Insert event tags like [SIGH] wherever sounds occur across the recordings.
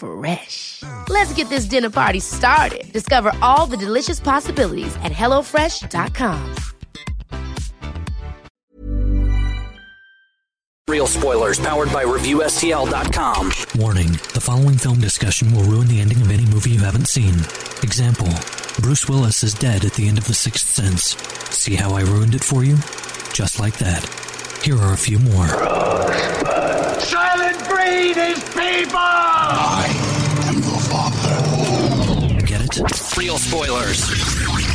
Fresh. Let's get this dinner party started. Discover all the delicious possibilities at hellofresh.com. Real spoilers powered by ReviewSTL.com. Warning the following film discussion will ruin the ending of any movie you haven't seen. Example Bruce Willis is dead at the end of The Sixth Sense. See how I ruined it for you? Just like that. Here are a few more. Soylent Green is people! I am the father. Get it? Real spoilers.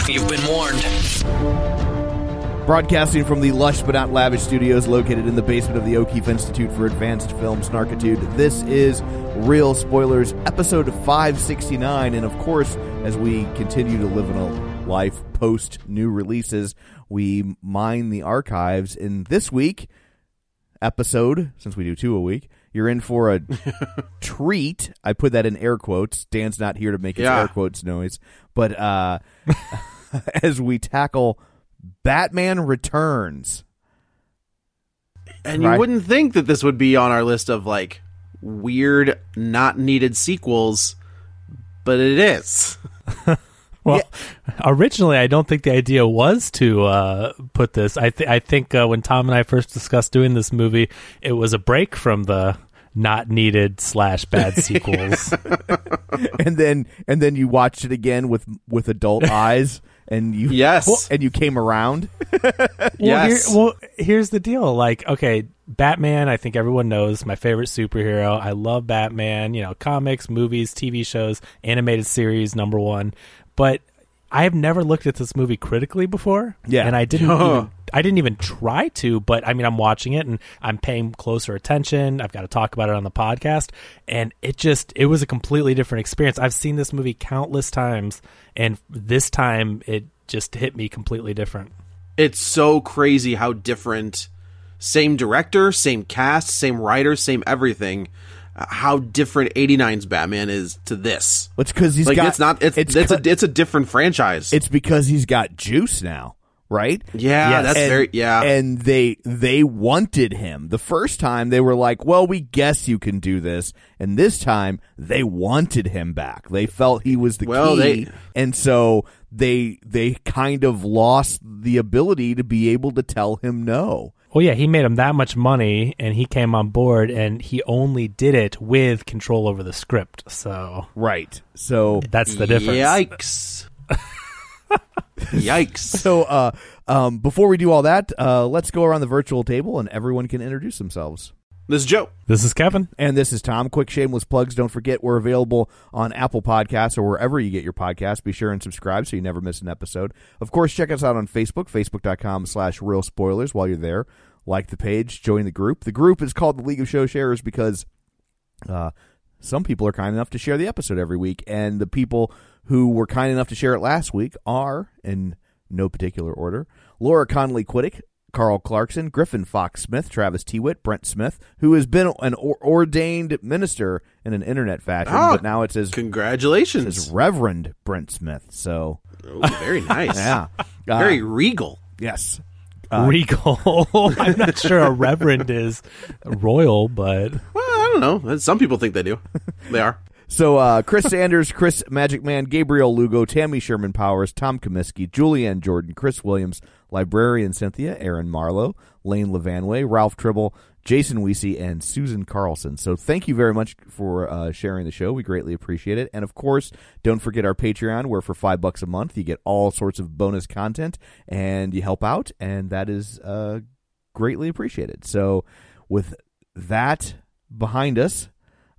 You've been warned. Broadcasting from the lush but not lavish studios located in the basement of the O'Keefe Institute for Advanced Film Snarkitude, this is Real Spoilers, episode 569. And of course, as we continue to live in a life post new releases, we mine the archives. In this week episode, since we do two a week, you're in for a [LAUGHS] treat. I put that in air quotes. Dan's not here to make his Yeah. air quotes noise. But uh, [LAUGHS] as we tackle Batman Returns. And you Right. wouldn't think that this would be on our list of like weird, not needed sequels, but it is. [LAUGHS] Well, originally, I don't think the idea was to uh, put this. I, th- I think uh, when Tom and I first discussed doing this movie, it was a break from the not needed slash bad [LAUGHS] sequels. and then and then you watched it again with with adult [LAUGHS] eyes and you Yes. [LAUGHS] and you came around Well, Yes. here, well, here's the deal. Like, okay, Batman. I think everyone knows my favorite superhero. I love Batman. You know, comics, movies, TV shows, animated series, number one. But I have never looked at this movie critically before. Yeah. and I didn't. [LAUGHS] Even, I didn't even try to. But I mean, I'm watching it and I'm paying closer attention. I've got to talk about it on the podcast, and it just it was a completely different experience. I've seen this movie countless times, and this time it just hit me completely different. It's so crazy how different same director, same cast, same writer, same everything. How different 89's Batman is to this. it's because he's like got it's not it's it's, co- a it's a different franchise. it's because he's got juice now right Yeah, that's and, very- yeah. and they they wanted him the first time they were like well we guess you can do this and this time they wanted him back they felt he was the Well, key they- and so they they kind of lost the ability to be able to tell him no Well, yeah, he made him that much money, and he came on board, and he only did it with control over the script. So right so that's the difference. Yikes. [LAUGHS] Yikes. So, uh, um, before we do all that, uh, let's go around the virtual table and everyone can introduce themselves. This is Joe. This is Kevin. And this is Tom. Quick shameless plugs. Don't forget we're available on Apple Podcasts or wherever you get your podcasts. Be sure and subscribe so you never miss an episode. Of course, check us out on Facebook, facebook.com slash real spoilers while you're there. Like the page, join the group. The group is called the League of Show Sharers because uh, some people are kind enough to share the episode every week, and the people who were kind enough to share it last week are, in no particular order, Laura Connolly Quiddick, Carl Clarkson, Griffin Fox Smith, Travis Tewitt, Brent Smith, who has been an or- ordained minister in an internet fashion, Oh, but now it says, Congratulations. says Reverend Brent Smith. So, Oh, very nice. [LAUGHS] yeah. Uh, Very regal. yes. Regal. [LAUGHS] I'm not sure a reverend is royal, but Well, I don't know. Some people think they do. They are. So uh, Chris Sanders, Chris Magic Man, Gabriel Lugo, Tammy Sherman Powers, Tom Comiskey, Julianne Jordan, Chris Williams, Librarian Cynthia, Aaron Marlowe, Lane Levanway, Ralph Tribble, Jason Weesey, and Susan Carlson. So thank you very much for uh, sharing the show. We greatly appreciate it. And of course, don't forget our Patreon, where for five bucks a month you get all sorts of bonus content and you help out, and that is uh, greatly appreciated. So with that behind us,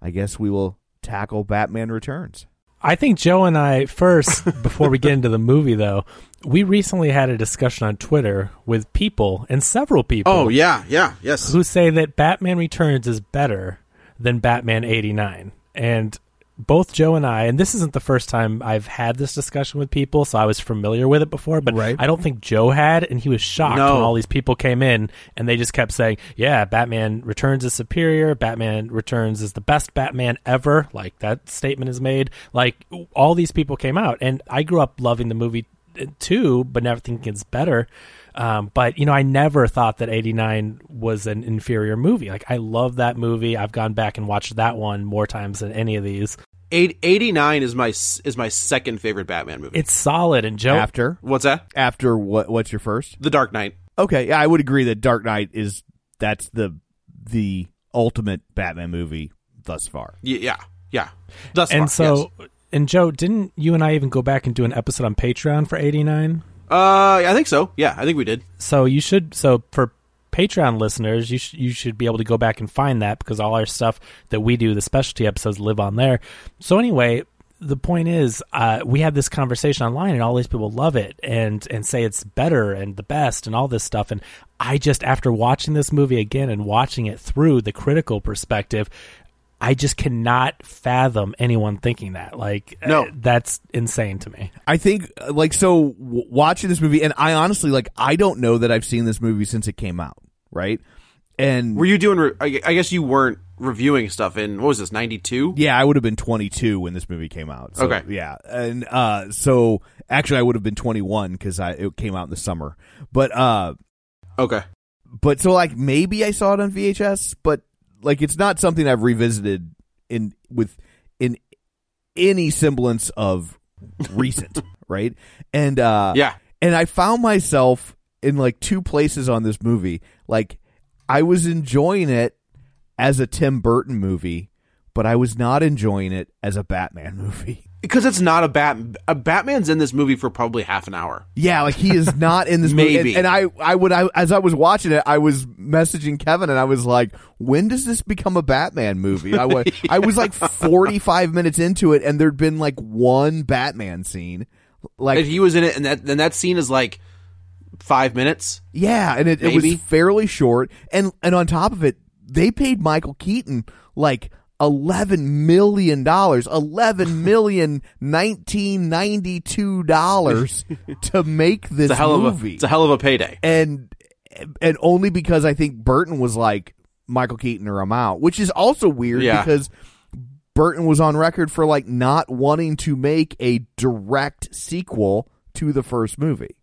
I guess we will tackle Batman Returns. I think Joe and I first, [LAUGHS] before we get into the movie, though, we recently had a discussion on Twitter with people and several people. Oh yeah, yeah, yes. Who say that Batman Returns is better than Batman '89, and both Joe and I, and this isn't the first time I've had this discussion with people, so I was familiar with it before, but right. I don't think Joe had, and he was shocked no. when all these people came in and they just kept saying, "Yeah, Batman Returns is superior. Batman Returns is the best Batman ever." Like that statement is made. Like all these people came out, and I grew up loving the movie uh, too, but never thinking it's better. Um, but you know, I never thought that '89 was an inferior movie. Like I love that movie. I've gone back and watched that one more times than any of these. 89 is my is my second favorite Batman movie. It's solid. And Joe, After What's that? after what? What's your first? The Dark Knight. Okay, yeah, I would agree that Dark Knight is that's the the ultimate Batman movie thus far. Y- Yeah, yeah. Thus and far, so, yes. and Joe, didn't you and I even go back and do an episode on Patreon for '89? Uh, I think so. Yeah, I think we did. So you should. So for Patreon listeners, you sh- you should be able to go back and find that because all our stuff that we do, the specialty episodes, live on there. So anyway, the point is, uh, we had this conversation online, and all these people love it and and say it's better and the best and all this stuff. And I just, after watching this movie again and watching it through the critical perspective. I just cannot fathom anyone thinking that. Like, No. uh, that's insane to me. I think uh, like so w- watching this movie, and I honestly like I don't know that I've seen this movie since it came out, right? And Were you doing? Re- I I guess you weren't reviewing stuff in what was this? Ninety two. yeah, I would have been 22 when this movie came out. So, Okay. yeah, and uh, so actually I would have been 21 because I it came out in the summer. But uh, Okay. but so like maybe I saw it on VHS, but like it's not something I've revisited in with in any semblance of recent, [LAUGHS] right? And uh Yeah. and I found myself in like two places on this movie. Like I was enjoying it as a Tim Burton movie, but I was not enjoying it as a Batman [LAUGHS] movie. Because it's not a Bat. A Batman's in this movie for probably half an hour. Yeah, like he is not in this [LAUGHS] movie. And, and I, I would, I, as I was watching it, I was messaging Kevin, and I was like, "When does this become a Batman movie?" I was, [LAUGHS] I was like forty five minutes into it, and there'd been like one Batman scene. Like, And he was in it, and that and that scene is like five minutes. yeah, and it, it was fairly short, and and on top of it, they paid Michael Keaton like. Eleven million dollars, eleven [LAUGHS] million nineteen ninety two dollars [LAUGHS] to make this It's a hell movie. of a. It's a hell of a payday. and and only because I think Burton was like Michael Keaton or I'm out, which is also weird Yeah. because Burton was on record for like not wanting to make a direct sequel to the first movie.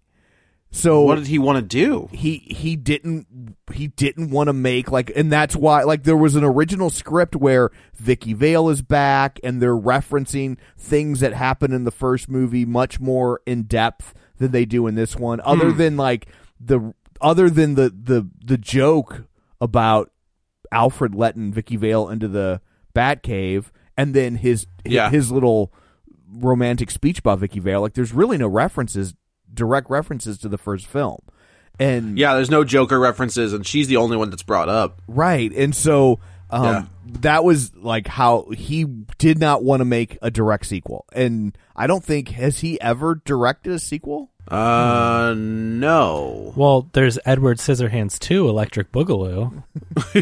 So What did he want to do? he he didn't he didn't want to make like and that's why like there was an original script where Vicky Vale is back and they're referencing things that happened in the first movie much more in depth than they do in this one other hmm. than like the other than the the the joke about Alfred letting Vicky Vale into the Batcave and then his Yeah. his little romantic speech about Vicky Vale like there's really no references direct references to the first film and Yeah, there's no Joker references, and she's the only one that's brought up. right and so um Yeah. that was like how he did not want to make a direct sequel and I don't think has he ever directed a sequel Uh, no. Well, there's Edward Scissorhands 2, Electric Boogaloo. [LAUGHS]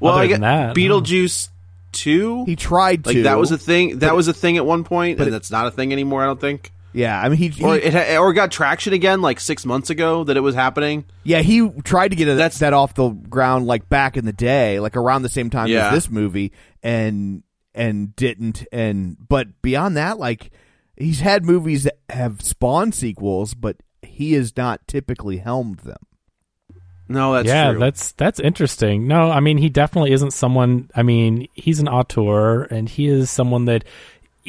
Well, Other I get that, Beetlejuice two. he tried to like that was a thing. That but- was a thing at one point, but and it- that's not a thing anymore. I don't think. Yeah I mean he, he Or it ha- or it got traction again like six months ago that it was happening. Yeah, he tried to get it, That's- that off the ground like back in the day, like around the same time Yeah. as this movie, and and didn't. And but beyond that, like he's had movies that have spawned sequels, but he has not typically helmed them. No, that's yeah, true. that's that's interesting. No, I mean he definitely isn't someone. I mean he's an auteur, and he is someone that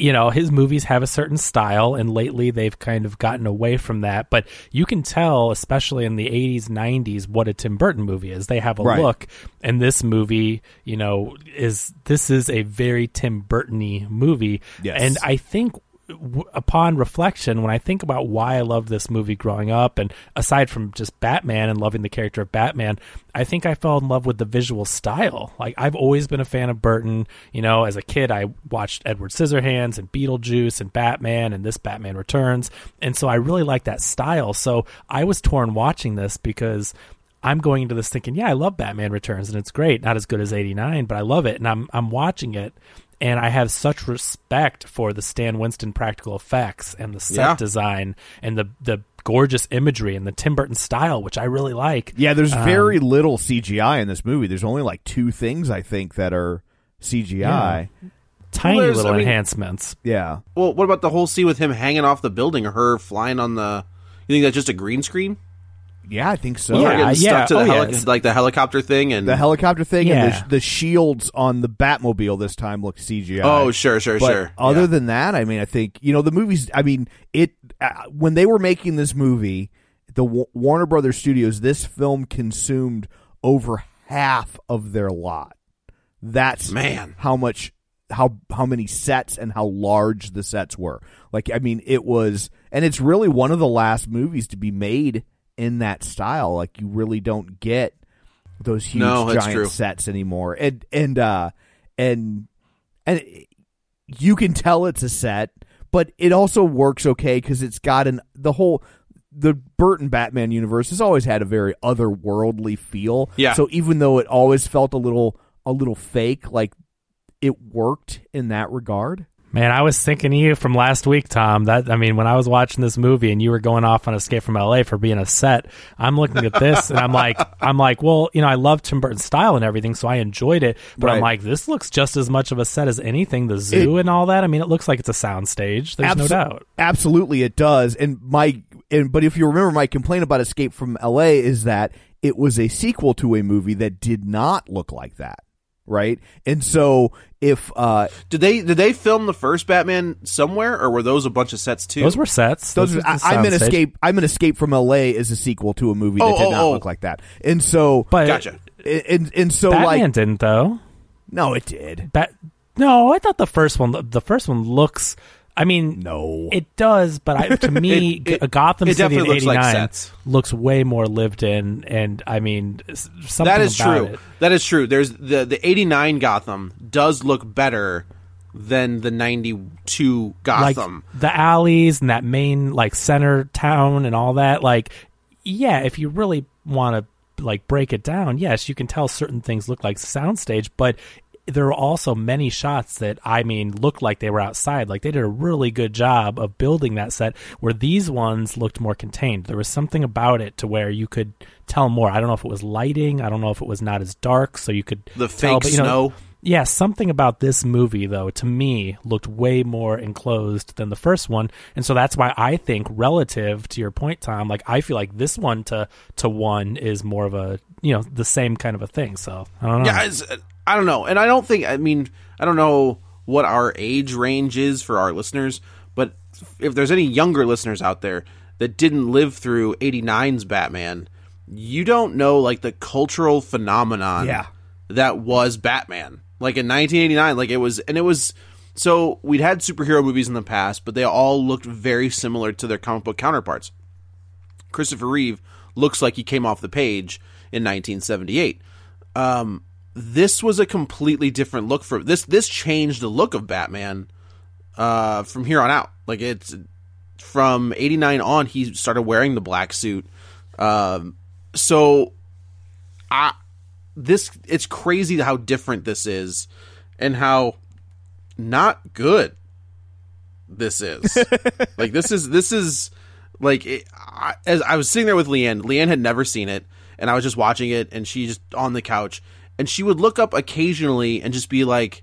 you know his movies have a certain style, and lately they've kind of gotten away from that. But you can tell, especially in the '80s, '90s, what a Tim Burton movie is. They have a Right. look, and this movie, you know, is this is a very Tim Burton-y movie, Yes. and I think w- upon reflection, when I think about why I loved this movie growing up, and aside from just Batman and loving the character of Batman, I think I fell in love with the visual style. Like I've always been a fan of Burton. You know, as a kid, I watched Edward Scissorhands and Beetlejuice and Batman and this Batman Returns, and so I really like that style. So I was torn watching this because. I'm going into this thinking, yeah, I love Batman Returns and it's great. Not as good as 89, but I love it and I'm I'm watching it and I have such respect for the Stan Winston practical effects and the set Yeah. design and the the gorgeous imagery and the Tim Burton style, which I really like. Yeah, there's Um, very little CGI in this movie. There's only like two things I think that are CGI. tiny Well, little I mean- enhancements. Yeah. Well, what about the whole scene with him hanging off the building or her flying on the? You think that's just a green screen? Yeah, I think so. With her Yeah, getting yeah. stuck to the Oh, yeah. like the helicopter thing and The helicopter thing and the, the shields on the Batmobile this time look CGI. Oh, sure, sure, But sure. Other Yeah. than that, I mean, I think you know the movies. I mean, it uh, when they were making this movie, the Wa- Warner Brothers Studios, this film consumed over half of their lot. That's Man. how much how how many sets and how large the sets were. Like, I mean, it was, and it's really one of the last movies to be made in that style. Like, you really don't get those huge No, giant true. sets anymore. And and uh and and you can tell it's a set, but it also works okay because it's got an the whole the Burton Batman universe has always had a very otherworldly feel. Yeah. So even though it always felt a little a little fake, like it worked in that regard. Man, I was thinking of you from last week, Tom. That I mean, when I was watching this movie and you were going off on Escape from LA for being a set, I'm looking at this and I'm like, [LAUGHS] I'm like, well, you know, I love Tim Burton's style and everything, so I enjoyed it. But I'm like, this looks just as much of a set as anything. The zoo and all that. I mean, it looks like it's a sound stage. There's no doubt. Absolutely, it does. And my and but if you remember, my complaint about Escape from L.A. is that it was a sequel to a movie that did not look like that, right? And so if uh, Did they did they film the first Batman somewhere, or were those a bunch of sets too? Those were sets. those, This is I, the I'm in. Escape, I'm in Escape from L.A. is a sequel to a movie that Oh, did oh, not oh. look like that. And so, But Gotcha. and and so Batman like didn't though. no, it did. Bat- no, I thought the first one. The first one looks. I mean, No. it does, but I, to me, [LAUGHS] It- it- Gotham it City in definitely looks like '89 looks way more lived in, and I mean, something that is true. That is true. There's the the '89 Gotham does look better than the '92 Gotham. Like the alleys and that main like center town and all that. Like, yeah, if you really want to like break it down, yes, you can tell certain things look like soundstage, but there are also many shots that I mean looked like they were outside. Like they did a really good job of building that set where these ones looked more contained. There was something about it to where you could tell more. I don't know if it was lighting, I don't know if it was not as dark so you could The tell, fake but, you know, snow. yeah, something about this movie, though, to me, looked way more enclosed than the first one, and so that's why I think, relative to your point, Tom, like I feel like this one to to one is more of a you know the same kind of a thing. So I don't know. Yeah, I don't know, and I don't think. I mean, I don't know what our age range is for our listeners, but if there's any younger listeners out there that didn't live through '89's Batman, you don't know like the cultural phenomenon Yeah. that was Batman. Like in 1989, like it was, and it was. So we'd had superhero movies in the past, but they all looked very similar to their comic book counterparts. Christopher Reeve looks like he came off the page in 1978. Um, this was a completely different look for this. This changed the look of Batman uh, from here on out. Like it's from '89 on, he started wearing the black suit. Um, so, I this it's crazy how different this is, and how not good this is. [LAUGHS] like this is this is like it, I, as I was sitting there with Leanne. Leanne had never seen it, and I was just watching it, and she just on the couch, and she would look up occasionally and just be like,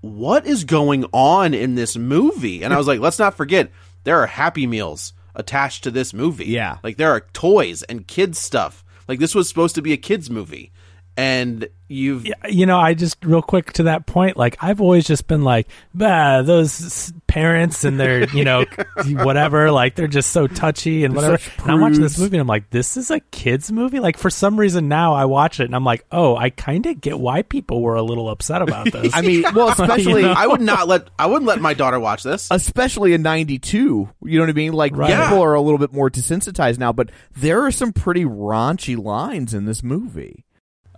"What is going on in this movie?" And I was like, "Let's not forget there are Happy Meals attached to this movie. Yeah. like there are toys and kids stuff." Like this was supposed to be a kids movie, and you've you know, I just real quick to that point, like I've always just been like, bah, those parents and their, you know, [LAUGHS] whatever, like they're just so touchy and whatever. And I'm watching this movie and I'm like, this is a kids movie. Like for some reason now I watch it and I'm like, oh, I kind of get why people were a little upset about [LAUGHS] this. I mean, [LAUGHS] well, especially You know? I would not let I wouldn't let my daughter watch this. especially in 92 you know what i mean like Right. people Yeah. are a little bit more desensitized now but there are some pretty raunchy lines in this movie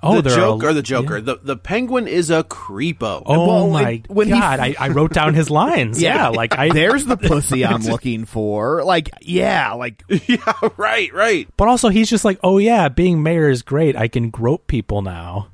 oh, the there are- Joker, the Joker, yeah. the the Penguin is a creepo. Oh Well, my it- when he- god! I, I wrote down his lines. yeah, like I. [LAUGHS] there's the [LAUGHS] pussy i'm looking for like yeah like [LAUGHS] yeah, right, right. But also, he's just like, oh yeah, being mayor is great. I can grope people now.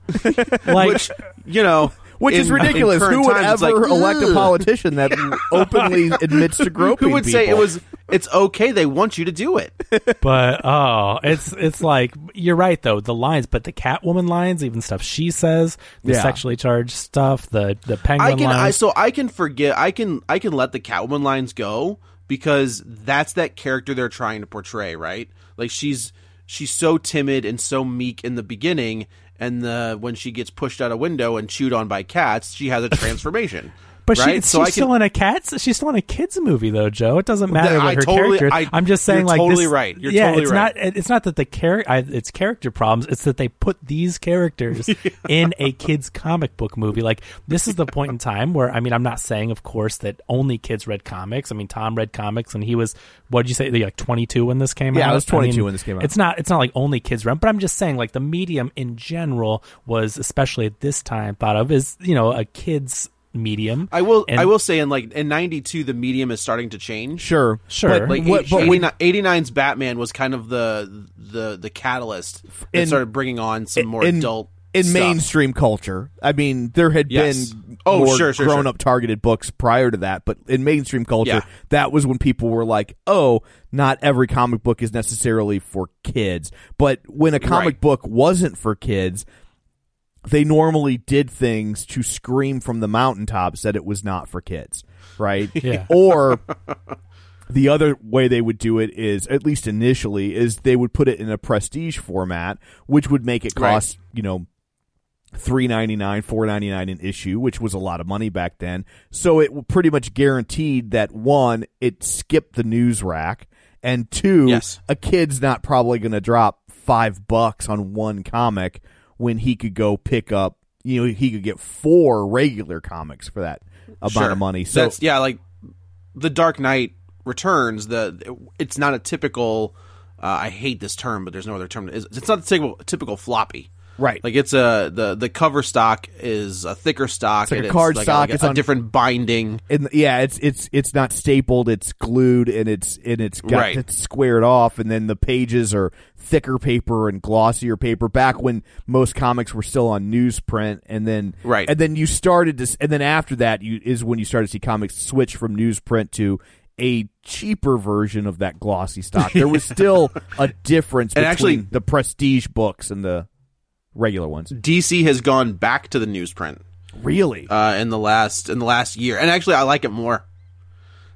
like, Which you know, which is in- in ridiculous who would times, ever like, elect a politician that [LAUGHS] [LAUGHS] openly admits to groping Who would say it was? It's okay. They want you to do it. [LAUGHS] but oh, it's it's like you're right though. The lines, but the Catwoman lines, even stuff she says, the Yeah. sexually charged stuff, the the penguin I can. I, lines. so I can forget. I can. I can let the Catwoman lines go because that's that character they're trying to portray, right? Like she's she's so timid and so meek in the beginning, and the when she gets pushed out a window and chewed on by cats, she has a [LAUGHS] transformation. But right? she, she's so I can, still in a cat's. She's still in a kids movie though, Joe. It doesn't matter I what her totally- character. I- I'm just saying, like totally this- right. You're yeah, totally it's right. not. It's not that the character. It's character problems. It's that they put these characters [LAUGHS] in a kids comic book movie. Like this is the point in time where I mean, I'm not saying, of course, that only kids read comics. I mean, Tom read comics, and he was what did you say? Like 22 when this came Yeah, out. I was 22 mean, when this came out. It's not. It's not like only kids read, but I'm just saying, like the medium in general was, especially at this time, thought of as you know a kids medium. I will. And- I will say in like in '92, the medium is starting to change. sure Sure. but, Like what, but 80, when, 89's Batman was kind of the the the catalyst that In- started bringing on some more in, adult in stuff. mainstream culture. I mean, there had Yes. been Oh, more sure, sure, grown sure. up targeted books prior to that, but in mainstream culture, Yeah. that was when people were like, "Oh, not every comic book is necessarily for kids." But when a comic Right. book wasn't for kids, they normally did things to scream from the mountaintops that it was not for kids, right? [LAUGHS] Yeah. Or the other way they would do it is, at least initially, is they would put it in a prestige format, which would make it Right. cost, you know, three ninety nine, four ninety nine an issue, which was a lot of money back then. So it pretty much guaranteed that one, it skipped the news rack, and two, Yes. a kid's not probably going to drop five bucks on one comic when he could go pick up. You know, he could get four regular comics for that amount Sure. of money. So That's yeah, like the Dark Knight Returns. The it's not a typical. Uh, I hate this term, but there's no other term. It's it's not a typical, typical floppy. Right. Like it's a the the cover stock is a thicker stock. It's like a card like stock, like it's a, on- different binding. and yeah, it's it's it's not stapled. It's glued, and it's and it's got Right. it's squared off, and then the pages are thicker paper and glossier paper. Back when most comics were still on newsprint, and then Right. and then you started to, s- and then after that, you is when you started to see comics switch from newsprint to a cheaper version of that glossy stock. There was [LAUGHS] still a difference between actually- the prestige books and the regular ones. DC has gone back to the newsprint. Really? uh, in the last in the last year, and actually I like it more.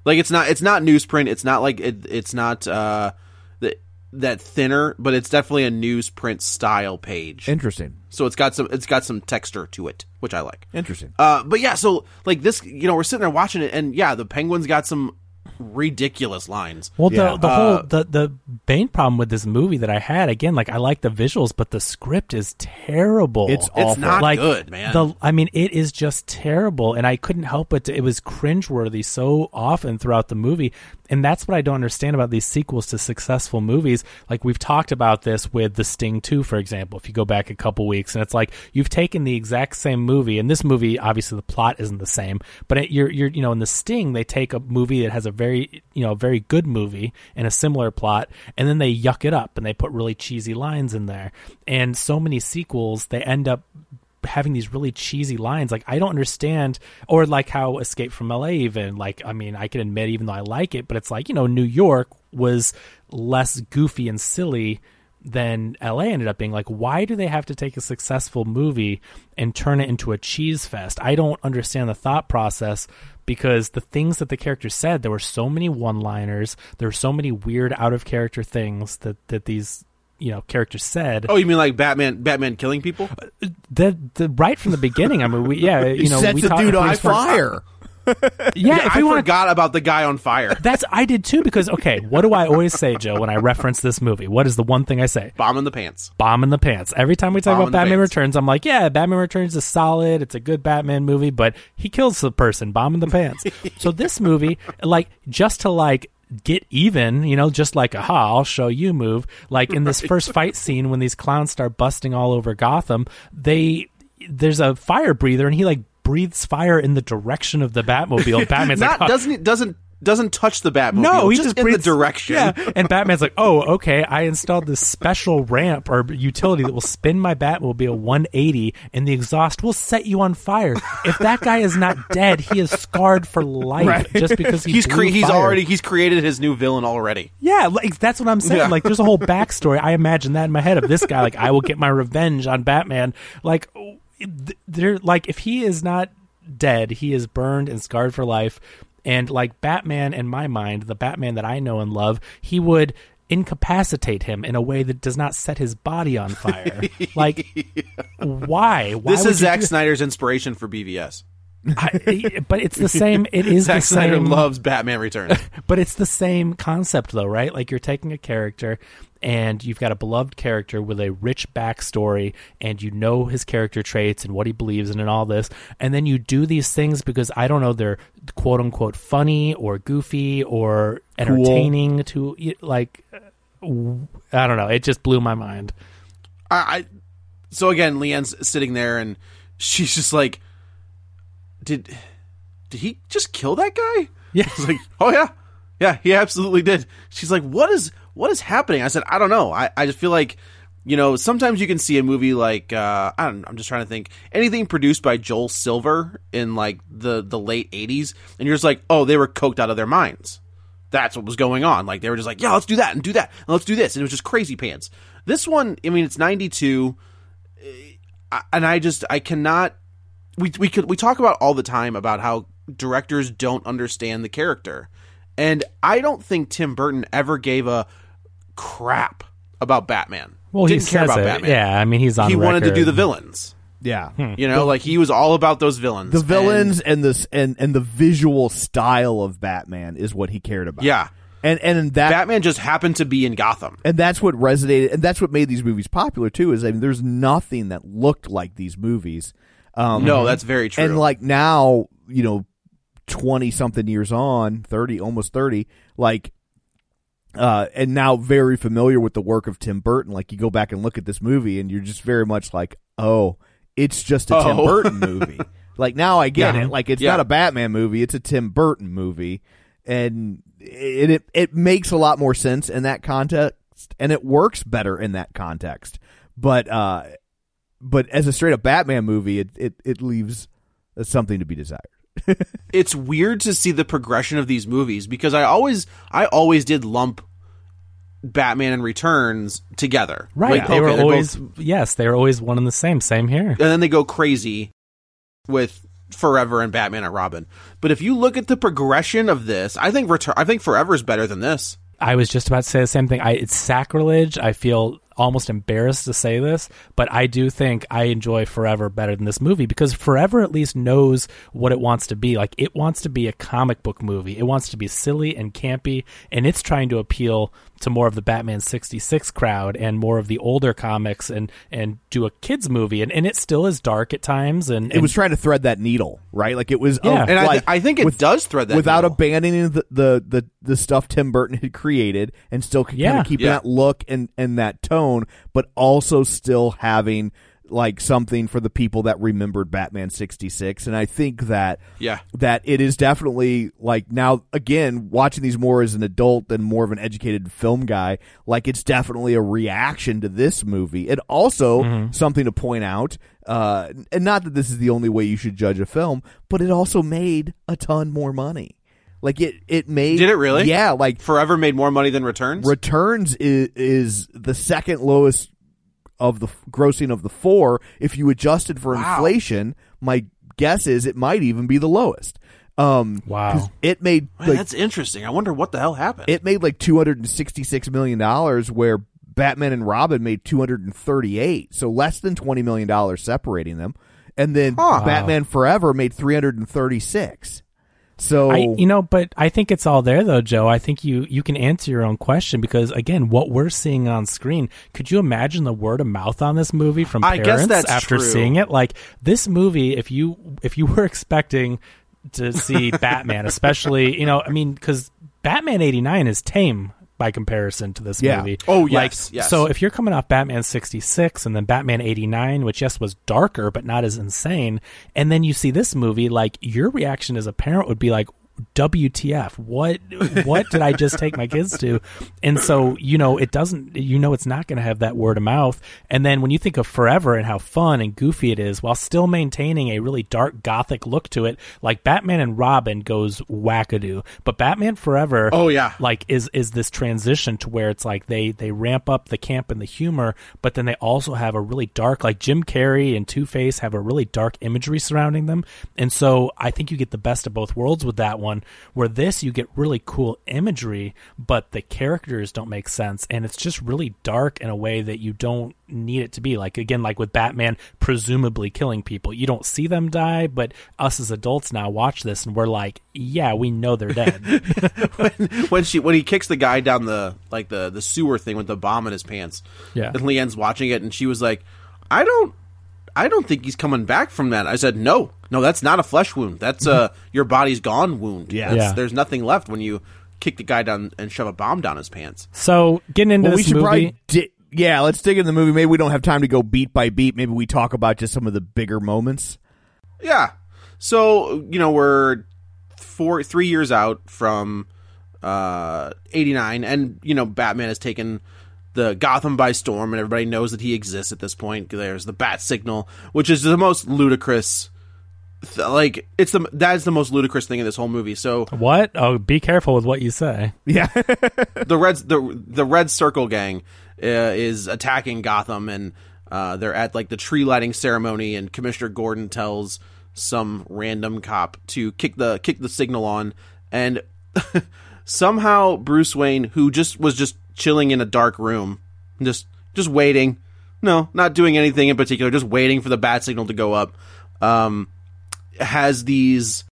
Like it's not it's not newsprint. It's not like it, it's not uh, that that thinner, but it's definitely a newsprint style page. Interesting. so it's got some it's got some texture to it, which I like. Interesting. Uh, but yeah, so like this, you know, we're sitting there watching it, and yeah, the Penguins got some ridiculous lines. Well, Yeah. the the Uh, whole the the main problem with this movie that I had again, like I like the visuals, but the script is terrible. It's It's awful. not like good, man. The I mean, it is just terrible, and I couldn't help but To, it was cringeworthy so often throughout the movie, and that's what I don't understand about these sequels to successful movies. Like we've talked about this with The Sting Two, for example. If you go back a couple weeks, and it's like you've taken the exact same movie, and this movie obviously the plot isn't the same, but it, you're you're you know in The Sting they take a movie that has a very you know very good movie and a similar plot, and then they yuck it up and they put really cheesy lines in there, and so many sequels they end up having these really cheesy lines. Like i don't understand or like how escape from la even like i mean i can admit even though i like it but it's like you know new york was less goofy and silly than la ended up being. Like why do they have to take a successful movie and turn it into a cheese fest? I don't understand the thought process because the things that the characters said there were so many one liners there were so many weird out of character things that that these you know character said. Oh, you mean like Batman? Batman killing people? Uh, the the right from the beginning. I mean, we, yeah, [LAUGHS] you he know, sets we the talk- dude if on fire. [LAUGHS] Yeah, if I want to forgot about the guy on fire. [LAUGHS] That's I did too because okay, what do I always say, Joe, when I reference this movie? What is the one thing I say? Bomb in the pants. Bomb in the pants. Every time we talk Bomb about Batman pants. Returns, I'm like, yeah, Batman Returns is solid. It's a good Batman movie, but he kills the person. Bomb in the pants. so this movie, like, just to like get even, you know, just like aha, I'll show you move. Like in this first fight scene when these clowns start busting all over Gotham, they there's a fire breather and he like breathes fire in the direction of the Batmobile. [LAUGHS] Batman's Not like, "Oh, doesn't it doesn't doesn't touch the Batmobile. no, he just, just, in breathes- the direction. Yeah, [LAUGHS] and Batman's like, "Oh, okay. I installed this special ramp or utility that will spin my Batmobile 180, and the exhaust will set you on fire. If that guy is not dead, he is scarred for life just because he he's cre- he's fire. already he's created his new villain already. Yeah, like that's what I'm saying. Yeah. Like there's a whole backstory. I imagine that in my head of this guy. Like I will get my revenge on Batman. Like th- they're like if he is not dead, he is burned and scarred for life. And like Batman, in my mind, the Batman that I know and love, he would incapacitate him in a way that does not set his body on [LAUGHS] fire. like why? Why this is Zack Snyder's inspiration for BVS. I, but it's the same. It is [LAUGHS] Zack the Snyder same. loves Batman Returns. [LAUGHS] But it's the same concept, though, right? Like you're taking a character and you've got a beloved character with a rich backstory, and you know his character traits and what he believes in and all this. And then you do these things because I don't know, they're quote unquote funny or goofy or entertaining to like. I don't know. It just blew my mind. I, I so again, Leanne's sitting there and she's just like, did did he just kill that guy? Yeah. I like, oh yeah, yeah, he absolutely did. She's like, what is what is happening? I said, I don't know. I I just feel like. You know, sometimes you can see a movie like uh, I don't. I'm just trying to think anything produced by Joel Silver in like the the late '80s, and you're just like, oh, they were coked out of their minds. That's what was going on. Like they were just like, yeah, let's do that and do that and let's do this, and it was just crazy pants. This one, I mean, it's '92, and I just I cannot. We we could we talk about all the time about how directors don't understand the character, and I don't think Tim Burton ever gave a crap about Batman. Well, he didn't care says about it. Batman. Yeah, I mean, he's on He wanted to do the villains. Yeah. You know, like he was all about those villains. The And- villains and this and and the visual style of Batman is what he cared about. Yeah. And and that Batman just happened to be in Gotham. and that's what resonated and that's what made these movies popular too is I mean there's nothing that looked like these movies. Um No, that's very true. And like now, you know, 20 something years on, 30 almost 30, like uh and now very familiar with the work of Tim Burton, like you go back and look at this movie and you're just very much like, "Oh, it's just a Tim Oh. Burton movie." [LAUGHS] like now I get Yeah. it. Like it's Yeah. not a Batman movie, it's a Tim Burton movie. And it, it it makes a lot more sense in that context and it works better in that context. But uh but as a straight up Batman movie, it it, it leaves something to be desired. [LAUGHS] it's weird to see the progression of these movies because I always I always did lump Batman and Returns together. Right. Like, they were okay, they're always both- yes, they were always one and the same. Same here. and then they go crazy with Forever and Batman and Robin. But if you look at the progression of this, I think Return I think Forever is better than this. I was just about to say the same thing. I, it's sacrilege. I feel almost embarrassed to say this, but I do think I enjoy Forever better than this movie because Forever at least knows what it wants to be. Like it wants to be a comic book movie. It wants to be silly and campy, and it's trying to appeal to more of the Batman 66 crowd and more of the older comics and and do a kids movie and, and it still is dark at times and, It was trying to thread that needle, right? Like it was, oh, Yeah. oh, And I, th- I think it does thread that without needle. abandoning the, the the the stuff Tim Burton had created and still kind of keeping Yeah. that look and and that tone, but also still having like something for the people that remembered Batman 66 and I think that Yeah. that it is definitely like now again watching these more as an adult than more of an educated film guy like it's definitely a reaction to this movie. And also something to point out uh and not that this is the only way you should judge a film but it also made a ton more money like it it made Did it really? yeah like Forever made more money than Returns. returns is, is the second lowest of the grossing of the four if you adjusted for Wow. inflation my guess is it might even be the lowest um Wow. 'cause it made Man, like that's interesting. I wonder what the hell happened. it made like 266 million dollars where Batman and Robin made 238, so less than 20 million dollars separating them. And then Huh. Batman Forever made 336. So I, you know, but I think it's all there though, Joe. I think you you can answer your own question because again, what we're seeing on screen. Could you imagine the word of mouth on this movie from parents after true. seeing it? Like this movie, if you if you [LAUGHS] were expecting to see Batman, especially you know, I mean, because Batman eighty nine is tame by comparison to this Yeah. movie. Oh, like, yes, yes. So if you're coming off Batman 66 and then Batman 89, which yes was darker but not as insane, and then you see this movie, like your reaction as a parent would be like, WTF? What what did I just take my kids to? And so you know it doesn't. You know it's not going to have that word of mouth. And then when you think of Forever and how fun and goofy it is, while still maintaining a really dark gothic look to it, like Batman and Robin goes wackadoo, but Batman Forever, Oh, yeah. like is is this transition to where it's like they they ramp up the camp and the humor, but then they also have a really dark like Jim Carrey and Two Face have a really dark imagery surrounding them, and so I think you get the best of both worlds with that one. Where this you get really cool imagery, but the characters don't make sense, and it's just really dark in a way that you don't need it to be. Like again, like with Batman presumably killing people, you don't see them die, but us as adults now watch this and we're like, yeah, we know they're dead. [LAUGHS] [LAUGHS] when she when he kicks the guy down the like the the sewer thing with the bomb in his pants. Yeah. And Leanne's watching it and she was like, I don't I don't think he's coming back from that. I said, No, no, that's not a flesh wound. That's a your body's gone wound. Yeah. Yeah. There's nothing left when you kick the guy down and shove a bomb down his pants. So getting into well, we should movie, probably di- yeah, let's dig in the movie. Maybe we don't have time to go beat by beat. Maybe we talk about just some of the bigger moments. Yeah. So, you know, we're four three years out from uh 89 and you know Batman has taken the Gotham by storm and everybody knows that he exists at this point. There's the bat signal, which is the most ludicrous th- like it's the that's the most ludicrous thing in this whole movie. So what? Oh, be careful with what you say. Yeah, [LAUGHS] the Reds the the Red Circle gang uh, is attacking Gotham, and uh, they're at like the tree lighting ceremony, and Commissioner Gordon tells some random cop to kick the kick the signal on, and [LAUGHS] somehow Bruce Wayne, who just was just chilling in a dark room, just just waiting, no, not doing anything in particular, just waiting for the bat signal to go up, um, has these.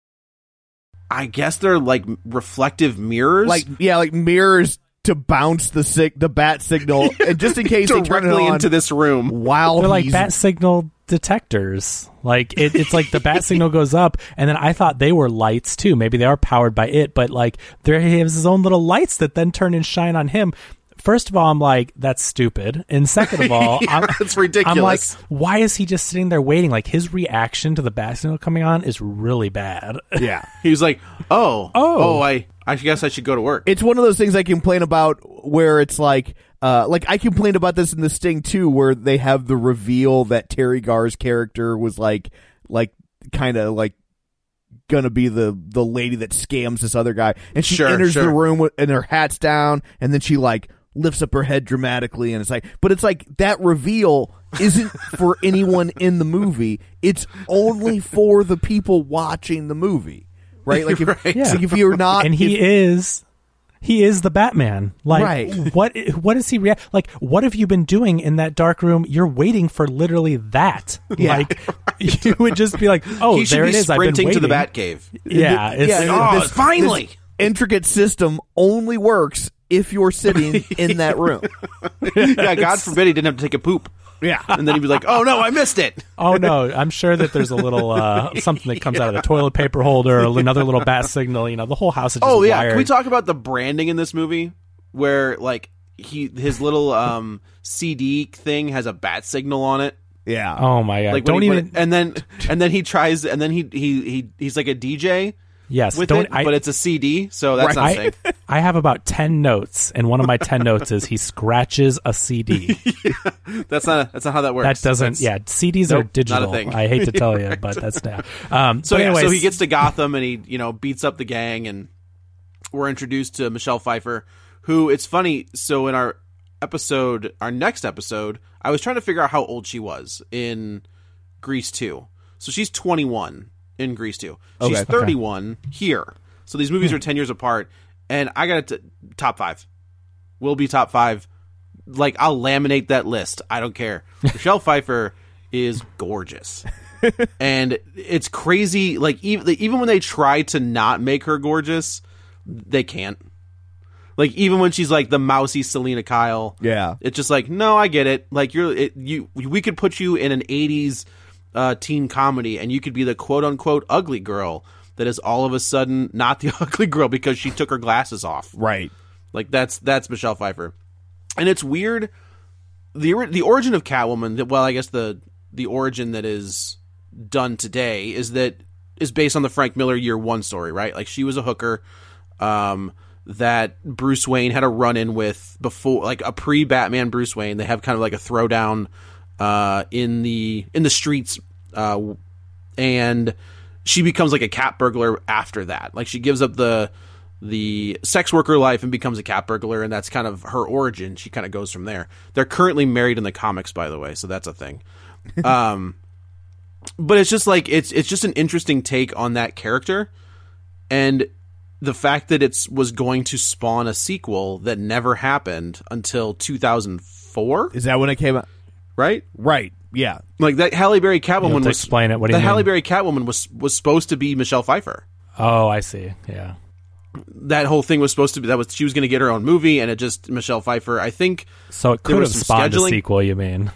I guess they're like reflective mirrors, like yeah, like mirrors to bounce the sig- the bat signal, [LAUGHS] and just in case they turn it directly on into this room. while They're like bat signal detectors. Like it, it's like the bat [LAUGHS] signal goes up, and then I thought they were lights too. Maybe they are powered by it, but like there he has his own little lights that then turn and shine on him. First of all, I'm like, that's stupid. And second of [LAUGHS] all, Yeah, I'm, it's ridiculous. I'm like, why is he just sitting there waiting? Like his reaction to the bat signal coming on is really bad. [LAUGHS] yeah. He was like, "Oh, Oh. oh, I, I guess I should go to work." It's one of those things I complain about where it's like, uh, like I complained about this in the Sting too, where they have the reveal that Teri Garr's character was like, like kind of like gonna be the the lady that scams this other guy, and she Sure, enters the room with, and her hat's down, and then she like lifts up her head dramatically, and it's like, but it's like that reveal isn't [LAUGHS] for anyone in the movie; it's only for the people watching the movie. Right, like if, [LAUGHS] Right. Yeah. like if you're not, and he if- is he is the batman like Right. [LAUGHS] what what is he rea- like what have you been doing in that dark room you're waiting for literally that Yeah. like [LAUGHS] you would just be like oh he should there be it is I've been sprinting to the. Batcave. yeah it's, yeah, oh, this- finally! this intricate system only works if you're sitting [LAUGHS] in that room. yeah, God forbid he didn't have to take a poop. Yeah. And then he'd be like, "Oh no, I missed it." [LAUGHS] oh no i'm sure that there's a little uh [LAUGHS] something that comes out of the toilet paper holder or another little bat signal you know the whole house is just Oh yeah, wired. can we talk about the branding in this movie where like he his little um CD thing has a bat signal on it? Yeah. oh my god Like don't he- even when- and then [LAUGHS] and then he tries and then he he he he's like a DJ yes with it, I, but it's a CD, so that's not I. [LAUGHS] I have about 10 notes and one of my 10 notes is he scratches a cd [LAUGHS] That's not that's not how that works. That doesn't. That's- yeah, CDs Nope, are not a digital. thing. I hate to tell you, [LAUGHS] but that's now. Um, So yeah, so he gets to Gotham and he you know beats up the gang and we're introduced to Michelle Pfeiffer, who it's funny. So in our episode, our next episode, I was trying to figure out how old she was in Grease Two. So she's 21 in Grease Two. She's Okay. 31 here. So these movies are hmm. 10 years apart, and I got it to top five. Will be top five. like I'll laminate that list. I don't care. [LAUGHS] Michelle Pfeiffer is gorgeous. [LAUGHS] and it's crazy like even even when they try to not make her gorgeous, they can't. Like even when she's like the mousy Selina Kyle, Yeah. it's just like no, I get it. Like you're it, you, we could put you in an '80s uh, teen comedy, and you could be the quote unquote ugly girl that is all of a sudden not the [LAUGHS] ugly girl because she took her glasses off. Right. Like that's that's Michelle Pfeiffer, and it's weird. the The origin of Catwoman, that well, I guess the the origin that is done today is that is based on the Frank Miller Year One story, right? Like she was a hooker um, that Bruce Wayne had a run in with before, like a pre Batman Bruce Wayne. They have kind of like a throwdown uh, in the in the streets, uh, and she becomes like a cat burglar after that. Like she gives up the the sex worker life and becomes a cat burglar, and that's kind of her origin. She kind of goes from there. They're currently married in the comics, by the way, so that's a thing. [LAUGHS] um, but it's just like it's it's just an interesting take on that character, and the fact that it's was going to spawn a sequel that never happened until 2004, Is that when it came out? Right? Right. Yeah. Like that Halle Berry Catwoman was explain it. What do the you Halle? Berry Catwoman was was supposed to be Michelle Pfeiffer. Oh, I see. Yeah. That whole thing was supposed to be that was she was going to get her own movie, and it just Michelle Pfeiffer. I think So it could have some spawned a sequel. You mean?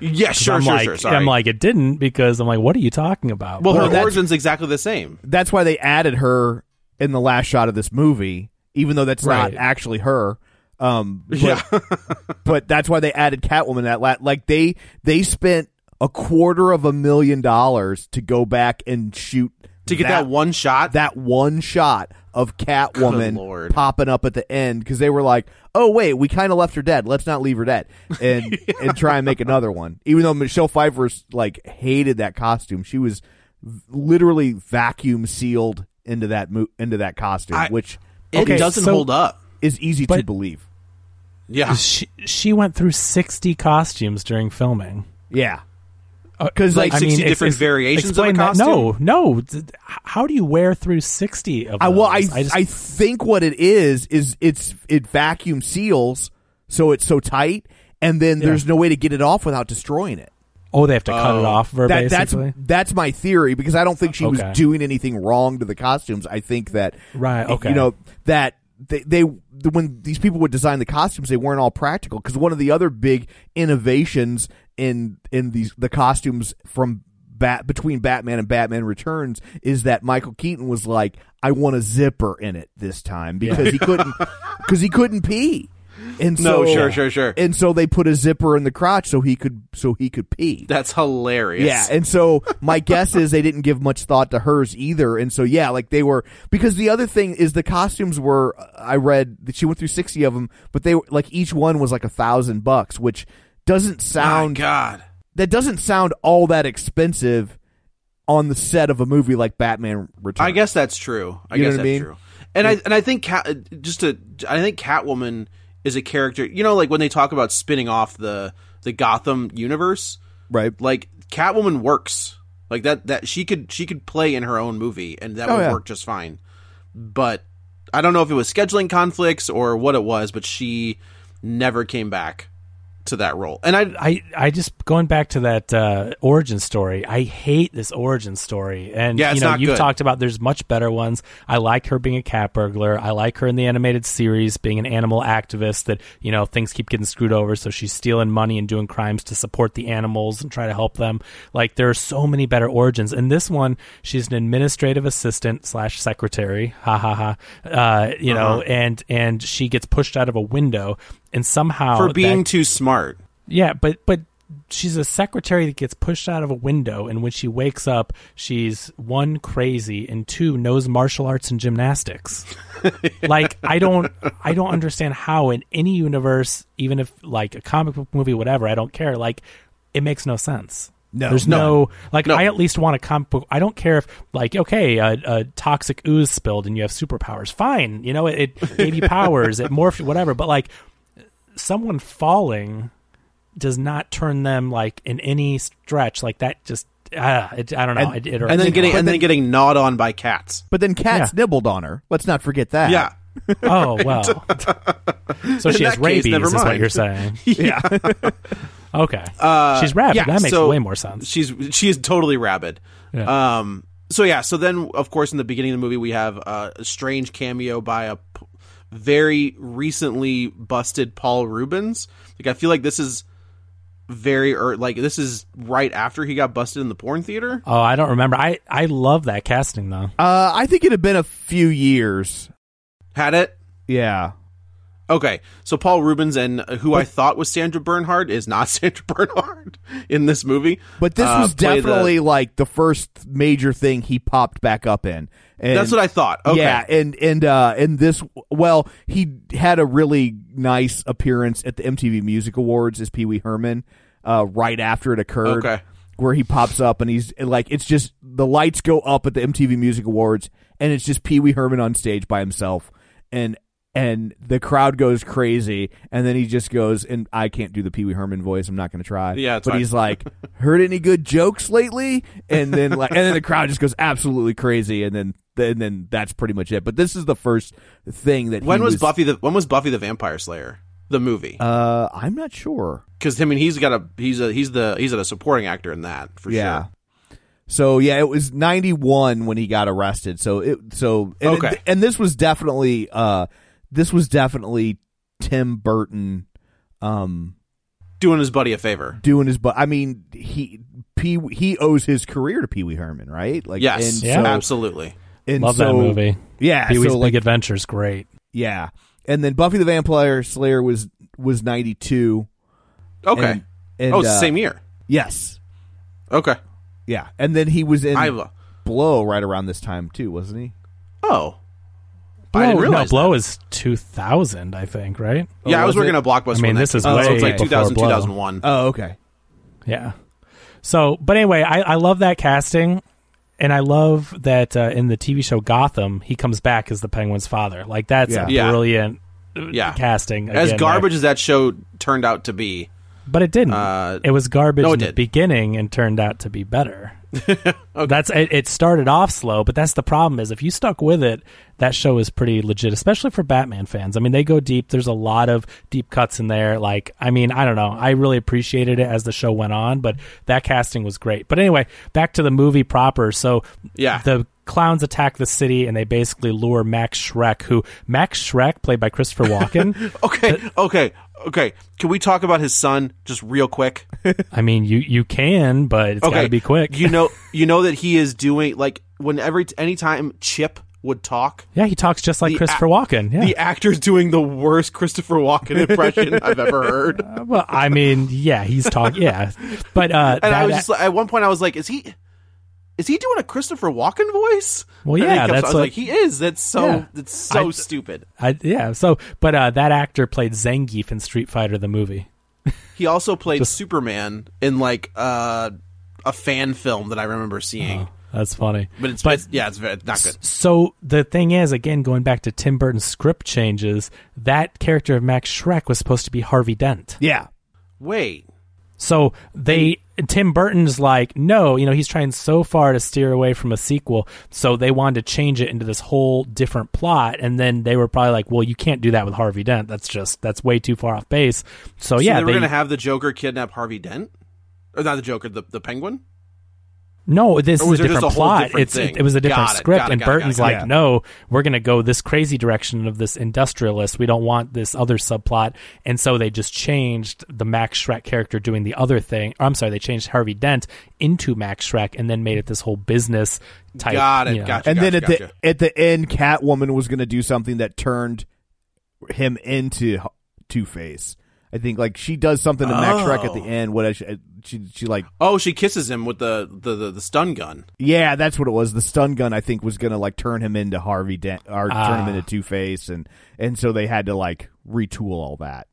yeah, 'Cause sure, I'm sure, like, sure. Sorry. I'm like, it didn't because I'm like, what are you talking about? well, Well, her that's- origin's exactly the same. That's why they added her in the last shot of this movie, even though that's Right. not actually her. Um, but, Yeah. [LAUGHS] but that's why they added Catwoman. That la- like they they spent a quarter of a million dollars to go back and shoot To get that, one shot, that one shot of Catwoman popping up at the end because they were like, "Oh wait, we kind of left her dead. Let's not leave her dead and [LAUGHS] and try and make another one." Even though Michelle Pfeiffer's like hated that costume, she was v- literally vacuum sealed into that mo- into that costume, I- which it Okay, doesn't so- hold up. is easy to believe. Yeah, she she went through 60 costumes during filming. Yeah, Uh, because like like, 60 different variations of a explain that. No, no. How do you wear through 60 of I well, I? I, just, think what it is is it's it vacuum seals, so it's so tight, and then Yeah. there's no way to get it off without destroying it. oh, they have to cut it Oh. off. That, that's that's my theory because I don't think she Okay. was doing anything wrong to the costumes. I think that Right, okay. you know that they, they when these people would design the costumes, they weren't all practical because one of the other big innovations in in these the costumes from Bat between Batman and Batman Returns is that Michael Keaton was like, I want a zipper in it this time because he couldn't because he couldn't pee. And so, No, sure, sure, sure. And so they put a zipper in the crotch so he could so he could pee. that's hilarious. Yeah, and so my guess is they didn't give much thought to hers either, and so yeah, like they were because the other thing is the costumes were I read that she went through sixty of them, but they were like each one was like a thousand bucks, which doesn't My sound God. that doesn't sound all that expensive on the set of a movie like Batman Returns. I guess that's true. I You know guess I that's mean? true. And I and I think Cat, just to I think Catwoman is a character. You know, like when they talk about spinning off the the Gotham universe, right? like Catwoman works. Like that that she could she could play in her own movie and that Oh, would yeah. work just fine. But I don't know if it was scheduling conflicts or what it was, but she never came back to that role. And I I, I just going back to that uh, origin story. I hate this origin story, and Yeah, it's you know you've good. talked about there's much better ones. I like her being a cat burglar. I like her in the animated series being an animal activist. That you know things keep getting screwed over, so she's stealing money and doing crimes to support the animals and try to help them. Like there are so many better origins. In this one, she's an administrative assistant slash secretary. Ha ha ha. Uh, you know, Uh-huh. and and she gets pushed out of a window, and somehow for that- being too smart. yeah, but but she's a secretary that gets pushed out of a window, and when she wakes up, she's one crazy and two knows martial arts and gymnastics. [LAUGHS] like I don't I don't understand how in any universe, even if like a comic book movie, whatever, I don't care. Like it makes no sense. No, There's no. no, like No. I at least want a comic book. I don't care if like okay, a, a toxic ooze spilled and you have superpowers. Fine, you know it, it gave you powers, it morphed, whatever. But like someone falling does not turn them like in any stretch like that. Just ah, it, I don't know. And- it, it And then getting me. and then getting gnawed on by cats. But then cats Yeah. nibbled on her. Let's not forget that. Yeah. [LAUGHS] Oh well. [LAUGHS] so she has that case, rabies, never is what you're saying. [LAUGHS] yeah. Okay. Uh, She's rabid. yeah, that makes so way more sense. She's she is totally rabid. Yeah. Um. So yeah. So then, of course, in the beginning of the movie, we have uh, a strange cameo by a p- very recently busted Paul Reubens. Like I feel like this is very er, like this is right after he got busted in the porn theater. Oh, I don't remember. I I love that casting though. Uh, I think it had been a few years. Had it? Yeah. Okay, so Paul Reubens and uh, who I thought was Sandra Bernhard is not [LAUGHS] Sandra Bernhard in this movie. But this Uh, was play the- definitely like the first major thing he popped back up in. And That's what I thought. Okay. Yeah, and and uh and this well, he had a really nice appearance at the MTV Music Awards as Pee Wee Herman uh right after it occurred. Okay. Where he pops up and he's like it's just the lights go up at the MTV Music Awards and it's just Pee Wee Herman on stage by himself and and the crowd goes crazy and then he just goes and I can't do the Pee Wee Herman voice. I'm not going to try. Yeah, but fine. he's like, "Heard any good jokes lately?" And then like and then the crowd just goes absolutely crazy and then and then that's pretty much it. But this is the first thing that When he was, Buffy the When was Buffy the Vampire Slayer the movie? Uh, I'm not sure. Because I mean, he's got a he's a he's the he's a supporting actor in that for yeah. sure. So yeah, it was 91 when he got arrested. So it so and, Okay. and this was definitely uh this was definitely Tim Burton um Doing his buddy a favor. doing his but I mean he Pee he owes his career to Pee Wee Herman, right? Like Yes, and Yeah. so- absolutely. and Love that movie. Yeah, Pee Wee's so Big like Adventure's great. yeah. And then Buffy the Vampire Slayer was was 92. Okay. And, and, oh, it's uh, the same year. Yes. Okay. Yeah. And then he was in I lo- Blow right around this time too, wasn't he? Oh. Blow, I didn't no, realize. Blow is 2000, I think, right? yeah, I was was working it? at Blockbuster. I mean, when this is came out, so way it's like before 2000, Blow. 2001. Oh, okay. Yeah. So, but anyway, I, I love that casting, and I love that uh, in the TV show Gotham, he comes back as the Penguin's father. Like that's Yeah. a Yeah. brilliant uh, Yeah. casting. as again garbage there. as that show turned out to be, but it didn't. Uh, it was garbage no, it in the did. beginning and turned out to be better. [LAUGHS] That's it, it. Started off slow, but that's the problem. Is if you stuck with it, that show is pretty legit, especially for Batman fans. I mean, they go deep. There's a lot of deep cuts in there. Like, I mean, I don't know. I really appreciated it as the show went on, but that casting was great. But anyway, back to the movie proper. So Yeah. the clowns attack the city and they basically lure Max Shreck, who Max Shreck, played by Christopher Walken. [LAUGHS] okay, okay, okay. Can we talk about his son just real quick? [LAUGHS] I mean, you you can, but it's got to be quick. You know, [LAUGHS] you know that he is doing like when every anytime Chip would talk, Yeah, he talks just like The Christopher ac- Walken. Yeah. the actor's doing the worst Christopher Walken impression [LAUGHS] I've ever heard. well, I mean, yeah, he's talking. Yeah, but uh, And I was just like- at one point, I was like, "Is he? Is he doing a Christopher Walken voice?" Well, And then he yeah, that's I was what- like, "He is." That's so. Yeah. That's so I- stupid. I, yeah. So, but uh, that actor played Zangief in Street Fighter the movie. He also played Superman in like uh, a fan film that I remember seeing. That's funny. But it's, But- it's yeah, it's, very, not good. So the thing is, again, going back to Tim Burton's script changes, that character of Max Shreck was supposed to be Harvey Dent. Yeah. Wait, So they Tim Burton's like, no, you know, he's trying so far to steer away from a sequel. So they wanted to change it into this whole different plot, and then they were probably like, well, you can't do that with Harvey Dent. That's just that's way too far off base. So, so yeah, they were gonna have the Joker kidnap Harvey Dent, or not the Joker, the the Penguin. No, this is was a different a plot. different it's thing? it, was a different Got it, script, got it, and got it, Burton's got it, like, got it. no, we're going to go this crazy direction of this industrialist. We don't want this other subplot, and so they just changed the Max Shreck character doing the other thing. Or, I'm sorry, they changed Harvey Dent into Max Shreck, and then made it this whole business type. Got it, you know. gotcha. and then at gotcha. the at the end, Catwoman was going to do something that turned him into Two Face. I think like she does something to Max Shreck at the Oh. end. What I, she, she she like Oh, she kisses him with the the, the, the stun gun. yeah, that's what it was. The stun gun I think was going to like turn him into Harvey Dent or turn him Ah. into Two Face, and and so they had to like retool all that.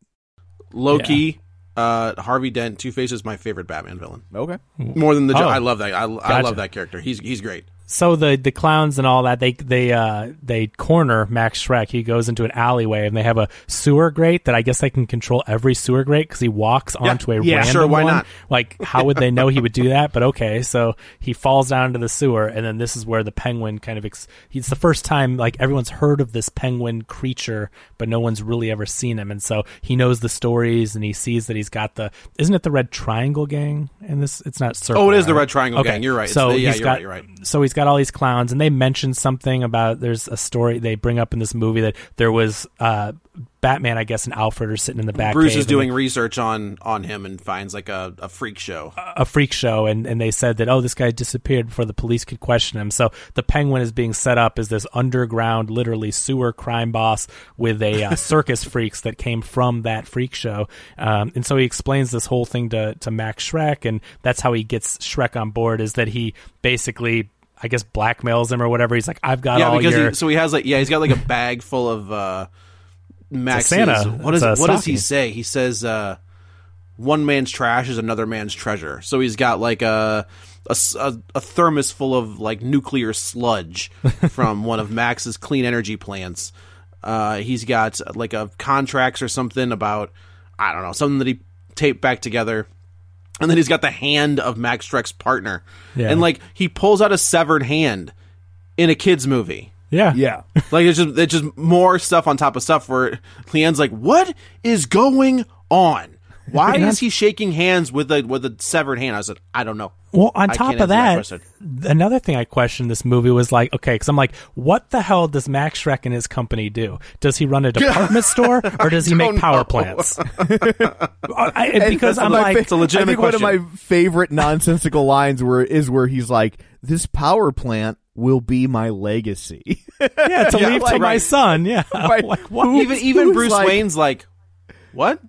Low key, uh, Harvey Dent, Two Face is my favorite Batman villain. Okay, More than the. Jo- Oh. I love that. I, I love that character. He's he's great. So the the clowns and all that they they uh they corner Max Shreck. He goes into an alleyway and they have a sewer grate that I guess they can control every sewer grate because he walks onto a Yeah, random sure, why one. not? Like how would they know he would do that? But okay, so he falls down into the sewer and then this is where the penguin kind of ex- it's the first time like everyone's heard of this penguin creature, but no one's really ever seen him, and so he knows the stories and he sees that he's got the isn't it the red triangle gang And this? It's not circle. Oh, it is the? Red Triangle Okay, Gang. You're right. So the- yeah, he's got right, you're right. so he's got all these clowns, and they mention something about there's a story they bring up in this movie that there was uh, Batman, I guess, and Alfred are sitting in the back. Bruce is doing research on on him and finds like a, a freak show. a freak show, and, and they said that oh, this guy disappeared before the police could question him. So the Penguin is being set up as this underground, literally sewer crime boss with a uh, [LAUGHS] circus freaks that came from that freak show. Um, and so he explains this whole thing to to Max Shreck, and that's how he gets Shreck on board. Is that he basically. I guess blackmails him or whatever. He's like, I've got yeah, all because your he, so he has like yeah, he's got like a bag full of uh Max's. Santa. What It's what does he say? He says uh one man's trash is another man's treasure. So he's got like a a thermos full of like nuclear sludge [LAUGHS] from one of Max's clean energy plants. Uh, he's got like a contracts or something about I don't know something that he taped back together. And then he's got the hand of Max Shreck's partner, Yeah. and like he pulls out a severed hand in a kids movie. yeah Yeah. [LAUGHS] Like it's just it's just more stuff on top of stuff where Leanne's like, "What is going on? [LAUGHS] Why is he shaking hands with a with a severed hand?" I said, "I don't know." Well, on I top of that that, another thing I questioned this movie was like, okay, because I'm like, what the hell does Max Shreck and his company do? Does he run a [LAUGHS] department store or does he make power know. plants? [LAUGHS] Uh, I, because I'm like, fa- It's a legitimate I think one of my favorite nonsensical lines where is where he's like, "This power plant will be my legacy." yeah, to Yeah, leave to like- my son. Yeah, Right. like what? Even even Bruce like- Wayne's like, "What?"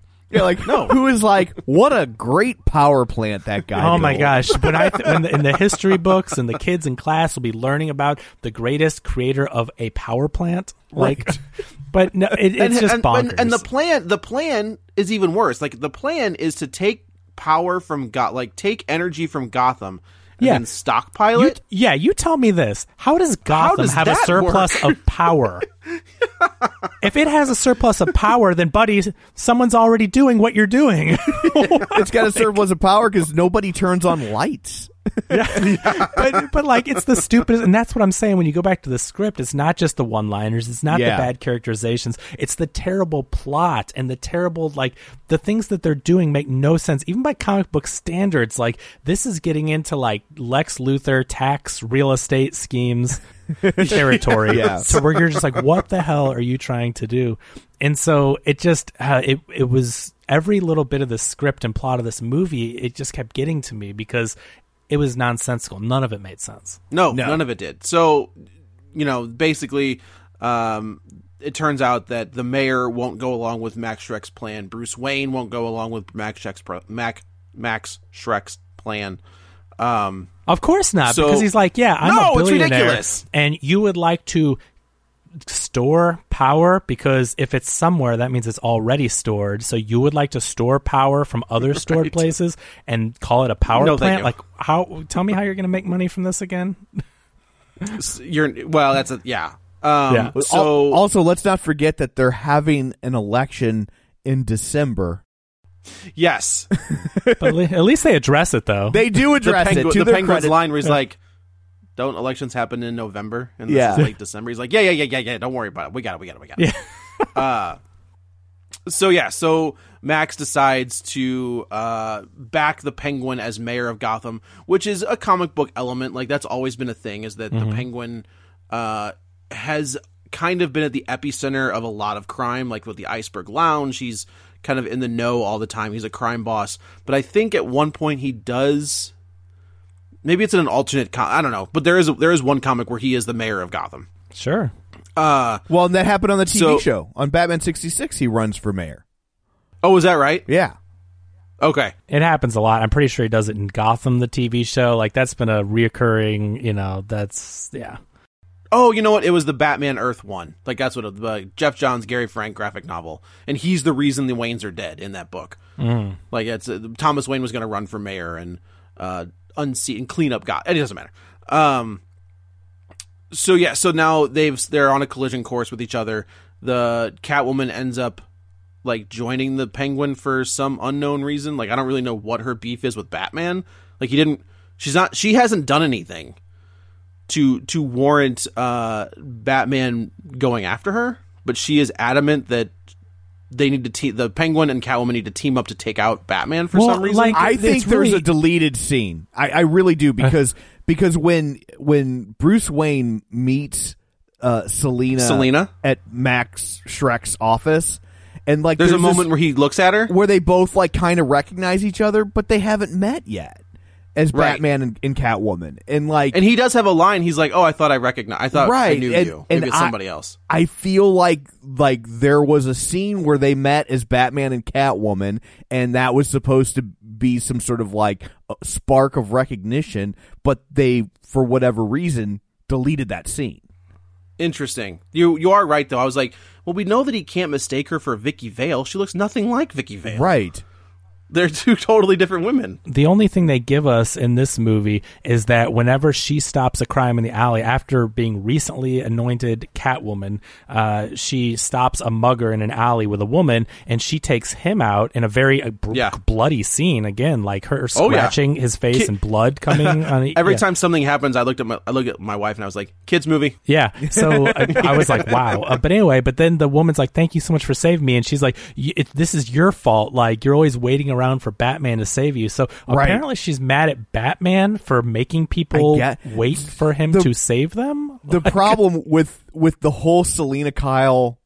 Like no, who is like, "What a great power plant that guy." Oh my gosh! When I th- when the, in the [LAUGHS] history books and the kids in class will be learning about the greatest creator of a power plant, like, [LAUGHS] but no, it, it's just and, bonkers. and, and the plan the plan is even worse. Like the plan is to take power from Got like take energy from Gotham and Yeah. then stockpile You- it. yeah, you tell me this. How does Gotham does have a surplus of power? [LAUGHS] [LAUGHS] if it has a surplus of power, then buddy, someone's already doing what you're doing. [LAUGHS] It's got a surplus of power because nobody turns on lights. [LAUGHS] but but like it's the stupidest and that's what I'm saying when you go back to the script it's not just the one-liners it's not Yeah. the bad characterizations it's the terrible plot and the terrible like the things that they're doing make no sense even by comic book standards like this is getting into like Lex Luthor tax real estate schemes [LAUGHS] territory Yeah. so where you're just like what the hell are you trying to do and so it just uh, it it was every little bit of the script and plot of this movie it just kept getting to me because it was nonsensical. None of it made sense. No, none of it did. So, you know, basically, um, it turns out that the mayor won't go along with Max Shreck's plan. Bruce Wayne won't go along with Max Shreck's pro- Mac Max Shreck's plan. Um, Of course not, So- because he's like, yeah, I'm No, a it's billionaire, ridiculous. and you would like to store power because if it's somewhere, that means it's already stored. So you would like to store power from other [LAUGHS] stored places and call it a power No, plant. Like, how? Tell me how you're going to make money from this again? you're well. That's a yeah. Um, Yeah. So also, let's not forget that they're having an election in December. yes, But at least they address it though. They do the, address pengu- it to the their penguin's credit. line where he's like, "Don't elections happen in November?" And this Yeah. is late December. He's like, "Yeah, yeah, yeah, yeah, yeah. Don't worry about it. We got it. We got it. We got it." Yeah. [LAUGHS] so yeah, so Max decides to uh, back the Penguin as mayor of Gotham, which is a comic book element. Like that's always been a thing. Is that the Penguin uh, has kind of been at the epicenter of a lot of crime, like with the Iceberg Lounge. He's kind of in the know all the time. He's a crime boss, but I think at one point he does. Maybe it's in an alternate. Com- I don't know, but there is a, there is one comic where he is the mayor of Gotham. sure. Uh, Well, and that happened on the TV So- show on Batman sixty six. He runs for mayor. oh, is that right? Yeah, Okay. It happens a lot. I'm pretty sure he does it in Gotham, the TV show. Like that's been a reoccurring. You know, that's yeah. Oh, you know what? It was the Batman Earth one. Like that's what it, uh, Geoff Johns Gary Frank graphic novel, and he's the reason the Waynes are dead in that book. Mm. Like it's uh, Thomas Wayne was going to run for mayor and uh, unseat and clean up God. It doesn't matter. Um, so yeah, so now they've they're on a collision course with each other. The Catwoman ends up like joining the Penguin for some unknown reason. Like I don't really know what her beef is with Batman. Like he didn't. She's not. She hasn't done anything to to warrant uh, Batman going after her. But she is adamant that they need to team. The Penguin and Catwoman need to team up to take out Batman for Well, some reason. like- I think there's really- a deleted scene. I, I really do because because when when Bruce Wayne meets uh, Selina Selina? at Max Shreck's office, and like There's, a this- moment where he looks at her. where they both like kind of recognize each other, but they haven't met yet as Right. Batman and, and Catwoman, and like And he does have a line. He's like, "Oh, I thought I recognized. I thought right. I knew and- you. and Maybe it's I- somebody else." I feel like like there was a scene where they met as Batman and Catwoman, and that was supposed to be some sort of like a spark of recognition, but they, for whatever reason, deleted that scene. Interesting. You you are right though. I was like, well, we know that he can't mistake her for Vicki Vale. She looks nothing like Vicki Vale. Right. They're two totally different women. the only thing they give us in this movie is that whenever she stops a crime in the alley after being recently anointed Catwoman, uh, she stops a mugger in an alley with a woman, and she takes him out in a very uh, br- Yeah. bloody scene. Again, like her Oh, yeah. scratching his face and blood coming [LAUGHS] on the, Every yeah. time something happens, I looked at my I look at my wife and I was like, "Kids movie." Yeah. So I, [LAUGHS] I was like, wow. Uh, but anyway, but then the woman's like, thank you so much for saving me. And she's like, this is your fault. Like, you're always waiting around for Batman to save you. So Right. apparently she's mad at Batman for making people wait for him The- to save them. The [LAUGHS] problem with with the whole Selina Kyle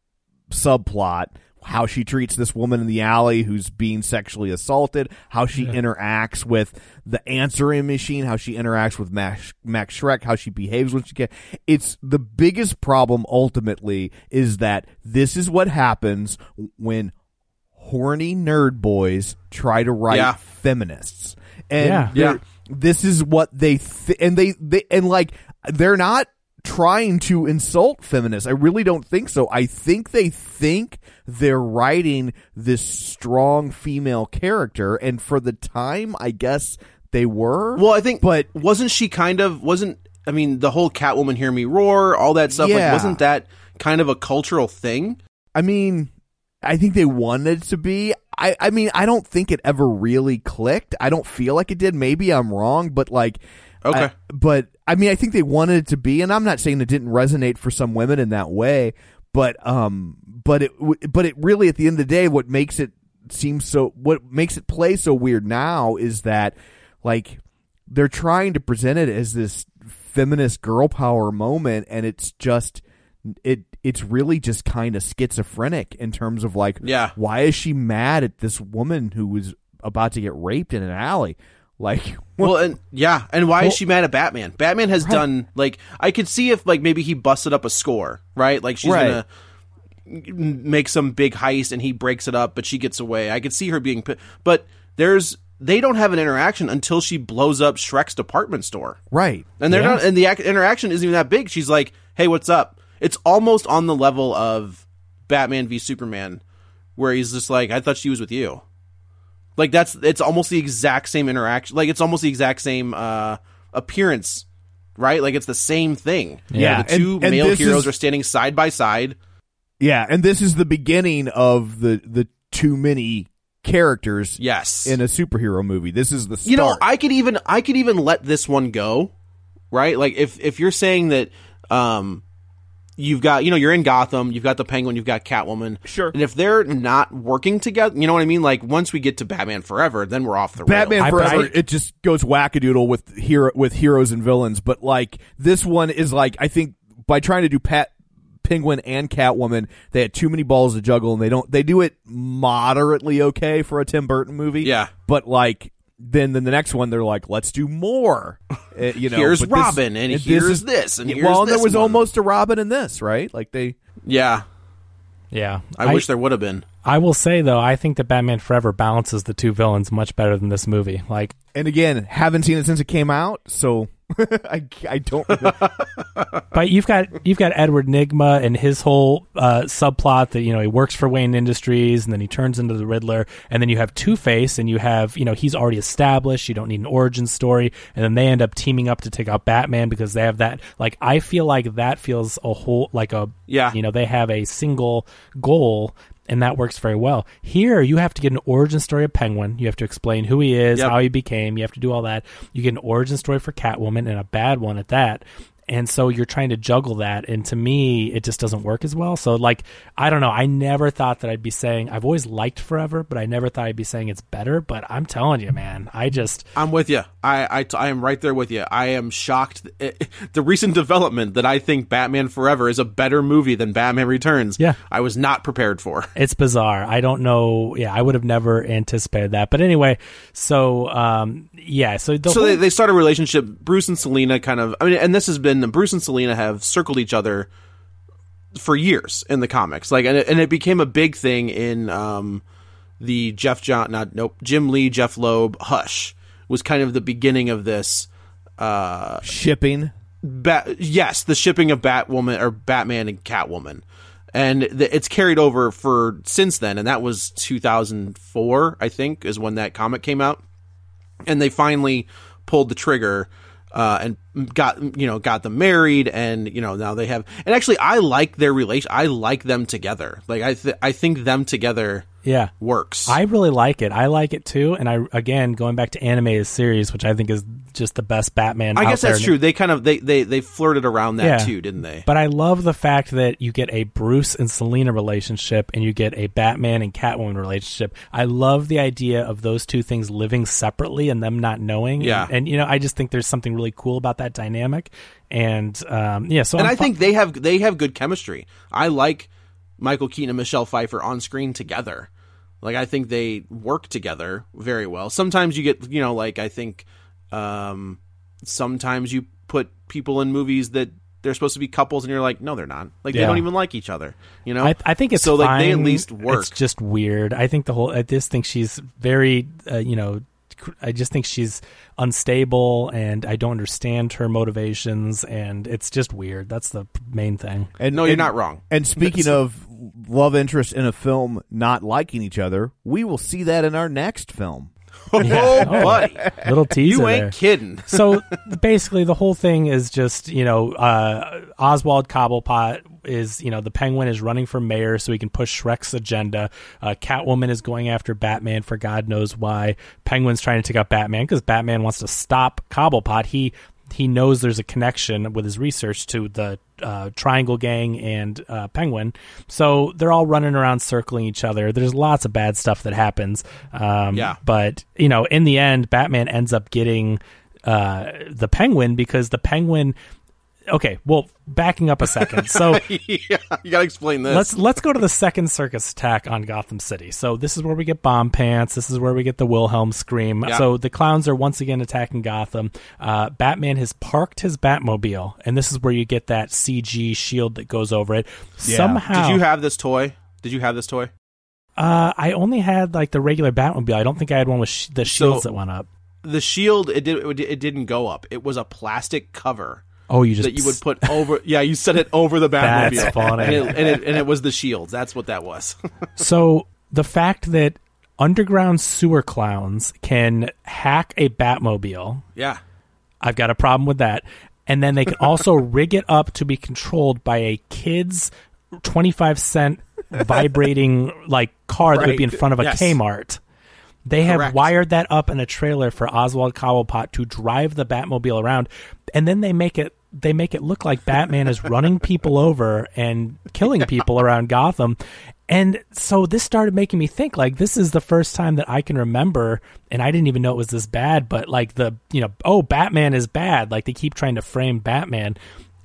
subplot, how she treats this woman in the alley who's being sexually assaulted, how she interacts with the answering machine, how she interacts with Max, Max Shreck, how she behaves when she gets. it's the biggest problem ultimately is that this is what happens when horny nerd boys try to write Yeah. feminists. And Yeah. Yeah. this is what they th- and they, they and like they're not trying to insult feminists. I really don't think so. I think they think they're writing this strong female character and for the time I guess they were. Well, I think, but wasn't she kind of wasn't? I mean, the whole Catwoman, hear me roar, all that stuff. Yeah. Like, wasn't that kind of a cultural thing? I mean, I think they wanted it to be. I, I mean, I don't think it ever really clicked. I don't feel like it did. Maybe I'm wrong, but like, Okay. I- but I mean, I think they wanted it to be, and I'm not saying it didn't resonate for some women in that way, but um, but it, but it really, at the end of the day, what makes it seem so, what makes it play so weird now is that like they're trying to present it as this feminist girl power moment, and it's just it it's really just kind of schizophrenic in terms of like Yeah. why is she mad at this woman who was about to get raped in an alley like [LAUGHS] Well, and yeah, and why Well- is she mad at Batman? Batman has done like I could see if like maybe he busted up a score, right? Like she's Right. gonna make some big heist and he breaks it up, but she gets away. I could see her being, but there's they don't have an interaction until she blows up Shreck's department store, right and they're Yeah. not, and the ac- interaction isn't even that big. She's like, "Hey, what's up?" It's almost on the level of Batman v Superman, where he's just like, "I thought she was with you." Like that's it's almost the exact same interaction. Like it's almost the exact same uh appearance, right? Like it's the same thing. Yeah, the two and- and male this heroes is- are standing side by side. yeah and this is the beginning of the the too many characters Yes, in a superhero movie this is the start you know i could even i could even let this one go right like if if you're saying that um you've got you know you're in gotham you've got the penguin you've got catwoman Sure. and if they're not working together you know what i mean like once we get to batman forever then we're off the Batman I- Forever, I- it just goes wackadoodle with hero with heroes and villains. But like this one is like I think by trying to do Pat Penguin and Catwoman, they had too many balls to juggle, and they don't. They do it moderately okay for a Tim Burton movie. Yeah. but like then then the next one they're like, let's do more. Uh, [LAUGHS] you know, Here's but this- Robin, and this here's is- this, and here's well, this there was one. almost a Robin in this, right? Like they. yeah Yeah. i, wish there would have been I will say though, I think that Batman Forever balances the two villains much better than this movie. Like, And again, haven't seen it since it came out, so [LAUGHS] I, I don't. [LAUGHS] but you've got you've got Edward Nygma and his whole uh, subplot that you know he works for Wayne Industries and then he turns into the Riddler, and then you have Two Face and you have you know he's already established. You don't need an origin story, and then they end up teaming up to take out Batman because they have that. Like I feel like that feels a whole like a Yeah. you know they have a single goal. And that works very well. Here, you have to get an origin story of Penguin. You have to explain who he is, Yep. how he became. You have to do all that. You get an origin story for Catwoman and a bad one at that. And so you're trying to juggle that. And to me, it just doesn't work as well. So, like, I don't know. I never thought that I'd be saying, I've always liked Forever, but I never thought I'd be saying it's better. But I'm telling you, man, I just, I'm with you. I, I, I am right there with you. I am shocked. It- [LAUGHS] the recent development that I think Batman Forever is a better movie than Batman Returns. Yeah. I was not prepared for. [LAUGHS] it's bizarre. I don't know. Yeah, I would have never anticipated that. But anyway, so, um, yeah. So, the so whole- they, they start a relationship. Bruce and Selina kind of. I mean, and this has been Bruce and Selina have circled each other for years in the comics. Like, and it, and it became a big thing in um, the Geoff John, not nope, Jim Lee, Jeph Loeb, Hush was kind of the beginning of this. Uh, Shipping. Bat, yes, the shipping of Batwoman or Batman and Catwoman, and the, it's carried over for since then, and that was 2004, I think, is when that comic came out, and they finally pulled the trigger uh, and got you know got them married, and you know now they have, and actually I like their relation, I like them together, like I th- I think them together yeah. works. I really like it. I like it too. And I, again, going back to animated series, which I think is just the best Batman. I guess that's true. They kind of they they they flirted around that Yeah. too, didn't they? But I love the fact that you get a Bruce and Selina relationship and you get a Batman and Catwoman relationship. I love the idea of those two things living separately and them not knowing. Yeah. And, and, you know, I just think there's something really cool about that dynamic. And um, yeah, so and I'm I think they have they have good chemistry. I like Michael Keaton and Michelle Pfeiffer on screen together. Like I think they work together very well. Sometimes you get you know like I think um, sometimes you put people in movies that they're supposed to be couples and you're like no they're not. Like they don't even like each other. You know. I, I think it's so like they at least work. It's just weird. I think the whole. I just think she's very, uh, you know, I just think she's unstable, and I don't understand her motivations, and it's just weird. That's the main thing. And No, you're and- not wrong. And speaking of love interest in a film not liking each other, we will see that in our next film. [LAUGHS] oh, buddy, Little teaser you ain't there. kidding. [LAUGHS] so basically, the whole thing is just you know, uh, Oswald Cobblepot is you know the Penguin is running for mayor so he can push Shreck's agenda. Uh, Catwoman is going after Batman for God knows why. Penguin's trying to take out Batman because Batman wants to stop Cobblepot. He he knows there's a connection with his research to the uh, Triangle Gang and uh, Penguin. So they're all running around circling each other. There's lots of bad stuff that happens. Um, Yeah. But, you know, in the end, Batman ends up getting uh, the Penguin because the Penguin. Okay, well, backing up a second. So [LAUGHS] yeah, you gotta explain this. let's let's go to the second circus attack on Gotham City. So this is where we get bomb pants. This is where we get the Wilhelm scream. Yeah. So the clowns are once again attacking Gotham. Uh, Batman has parked his Batmobile, and this is where you get that CG shield that goes over it. Somehow, Did you have this toy? Did you have this toy? Uh, I only had like the regular Batmobile. I don't think I had one with sh- the shields that went up. The shield it did it didn't go up. It was a plastic cover Oh, you just that you would put over. Yeah, you set it over the [LAUGHS] Batmobile. That's funny. And it, and it and it was the shields. That's what that was. [LAUGHS] So the fact that underground sewer clowns can hack a Batmobile, yeah. I've got a problem with that. And then they can also [LAUGHS] rig it up to be controlled by a kid's 25 cent vibrating like car that would be in front of a Yes. Kmart. They have Correct. wired that up in a trailer for Oswald Cobblepot to drive the Batmobile around, and then they make it they make it look like Batman is running people over and killing people around Gotham. And so this started making me think like this is the first time that I can remember and I didn't even know it was this bad, but like the you know, oh Batman is bad. Like they keep trying to frame Batman.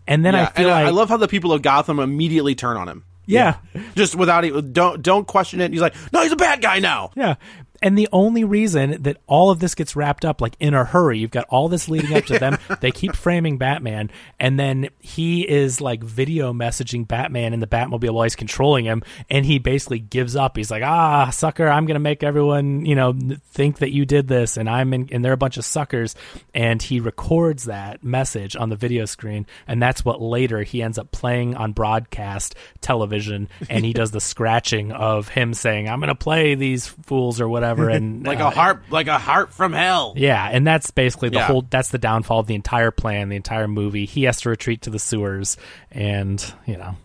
And then yeah. I feel and like I love how the people of Gotham immediately turn on him. yeah. Just without it, don't don't question it. He's like, no, he's a bad guy now. Yeah. And the only reason that all of this gets wrapped up like in a hurry, you've got all this leading up to them. [LAUGHS] they keep framing Batman, and then he is like video messaging Batman in the Batmobile while he's controlling him, and he basically gives up. He's like, "Ah, sucker, I'm gonna make everyone you know think that you did this, and I'm in, and they're a bunch of suckers." And he records that message on the video screen, and that's what later he ends up playing on broadcast television, and he does the [LAUGHS] scratching of him saying, "I'm gonna play these fools" or whatever, and [LAUGHS] like uh, a heart, like a heart from hell. yeah, and that's basically the Yeah. whole. That's the downfall of the entire plan, the entire movie. He has to retreat to the sewers, and you know,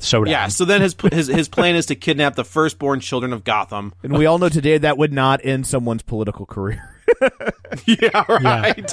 showdown. Yeah. So then his his his plan is to kidnap the firstborn children of Gotham. And we all know today that would not end someone's political career. [LAUGHS] yeah. [LAUGHS] Right.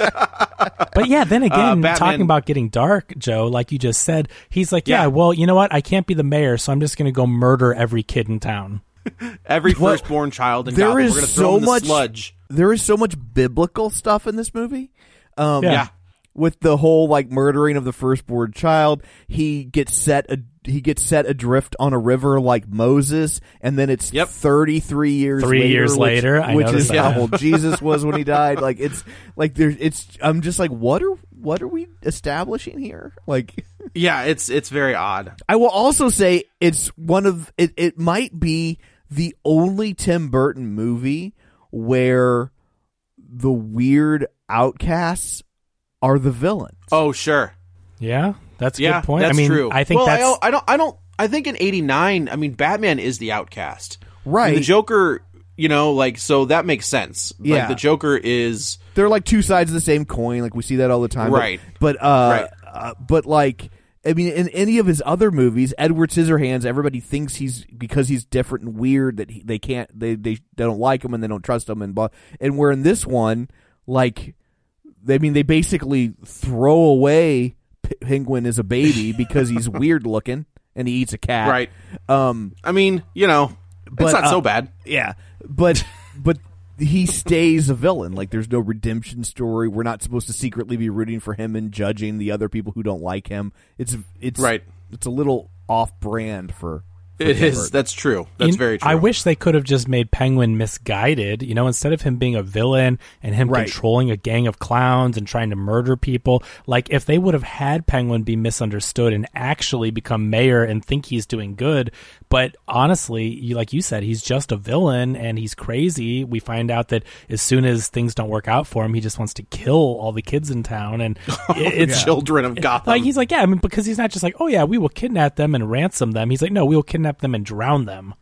but yeah, then again, Batman- talking about getting dark, Joe, like you just said, he's like, yeah, Yeah. well, you know what? I can't be the mayor, so I'm just going to go murder every kid in town. [LAUGHS] Every firstborn child in there Gotham. is We're gonna so them the much sludge. There is so much biblical stuff in this movie. Um, Yeah. Yeah. with the whole like murdering of the firstborn child, he gets set a, he gets set adrift on a river like Moses, and then it's Yep. thirty three years Three later, years which, later, I which is noticed how old Jesus was when he [LAUGHS] died. Like it's like there's it's I'm just like what are what are we establishing here? Like [LAUGHS] Yeah. It's it's very odd. I will also say it's one of it. It might be the only Tim Burton movie where the weird outcasts are the villains. Oh sure. Yeah, that's a Yeah. good point. That's I mean, true. I think well, that's I don't, I don't. I don't. I think in '89. I mean, Batman is the outcast. Right. And the Joker. You know, like so that makes sense. Yeah. Like the Joker is They're like two sides of the same coin. Like we see that all the time. But- Right. But, uh, Right. uh, but like. I mean, in any of his other movies, Edward Scissorhands, everybody thinks he's because he's different and weird that he, they can't they, they they don't like him and they don't trust him and blah. And where in this one, like, I mean, they basically throw away Penguin as a baby [LAUGHS] because he's weird looking and he eats a cat. right. Um. I mean, you know, But, it's not uh, so bad. Yeah. But but he stays a villain. Like there's no redemption story. We're not supposed to secretly be rooting for him and judging the other people who don't like him. It's it's Right. It's a little off brand for. for It Tim is. That's true. That's You- very true. I wish they could have just made Penguin misguided. You know, instead of him being a villain and him Right. controlling a gang of clowns and trying to murder people, like if they would have had Penguin be misunderstood and actually become mayor and think he's doing good, but honestly, you, like you said, he's just a villain and he's crazy. We find out that as soon as things don't work out for him, he just wants to kill all the kids in town, and [LAUGHS] it- it's Children of Gotham. like he's like, yeah, I mean, because he's not just like, oh yeah, we will kidnap them and ransom them. He's like, no, we will kidnap them and drown them.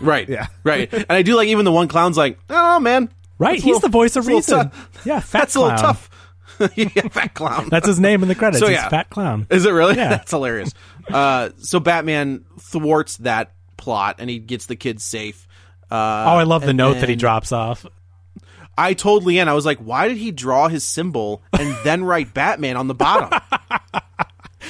right. Yeah. [LAUGHS] Right. And I do like even the one clown's like, oh man. Right, he's little- the voice of that's a little reason. tough. Yeah, [LAUGHS] fat That's a little clown. tough. yeah, fat clown. That's his name in the credits. So, He's yeah. Fat Clown. Is it really? Yeah. That's hilarious. Uh, so Batman thwarts that plot and he gets the kids safe. Uh, oh, I love the and note that he drops off. I told Leanne, I was like, why did he draw his symbol and [LAUGHS] then write Batman on the bottom?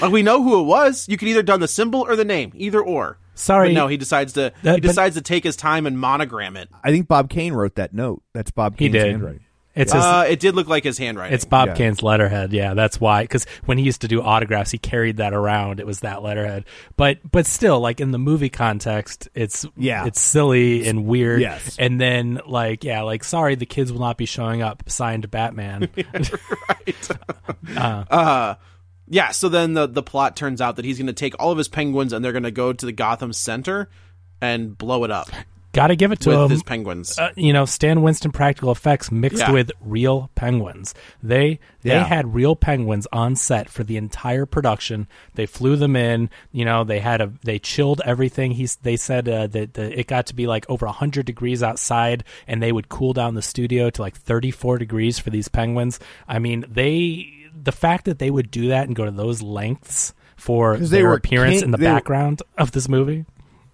like we know who it was. You could either done the symbol or the name, either or. Sorry. But no, he decides to That- he but- decides to take his time and monogram it. I think Bob Kane wrote that note. That's Bob He Kane's did. handwriting. It's his. Uh, it did look like his handwriting. it's Bob yeah. Kane's letterhead. Yeah, that's why. Because when he used to do autographs, he carried that around. It was that letterhead. But but still, like in the movie context, it's Yeah. it's silly and weird. Yes. And then like yeah, like sorry, the kids will not be showing up. Signed Batman. [LAUGHS] Right. [LAUGHS] Uh yeah, so then the the plot turns out that he's going to take all of his penguins and they're going to go to the Gotham Center and blow it up Got to give it to with him. his penguins. uh, you know, Stan Winston practical effects mixed Yeah. with real penguins. They they Yeah. had real penguins on set for the entire production. They flew them in. You know, they had a they chilled everything. He's they said uh, that the, it got to be like over hundred degrees outside, and they would cool down the studio to like thirty four degrees for these penguins. I mean, they the fact that they would do that and go to those lengths for their appearance king- in the they were- background of this movie.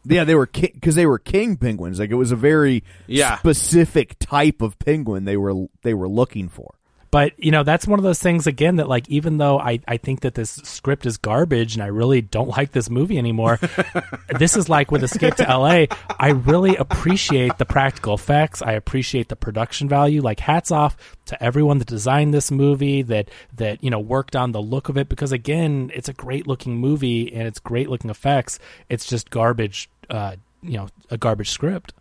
Yeah, they were because they were king penguins. Like it was a very Yeah. specific type of penguin they were they were looking for. But you know, that's one of those things again that like even though I, I think that this script is garbage and I really don't like this movie anymore, [LAUGHS] this is like with Escape to LA, I really appreciate the practical effects. I appreciate the production value. Like hats off to everyone that designed this movie that that, you know, worked on the look of it because again, it's a great looking movie and it's great looking effects. It's just garbage uh, you know, a garbage script.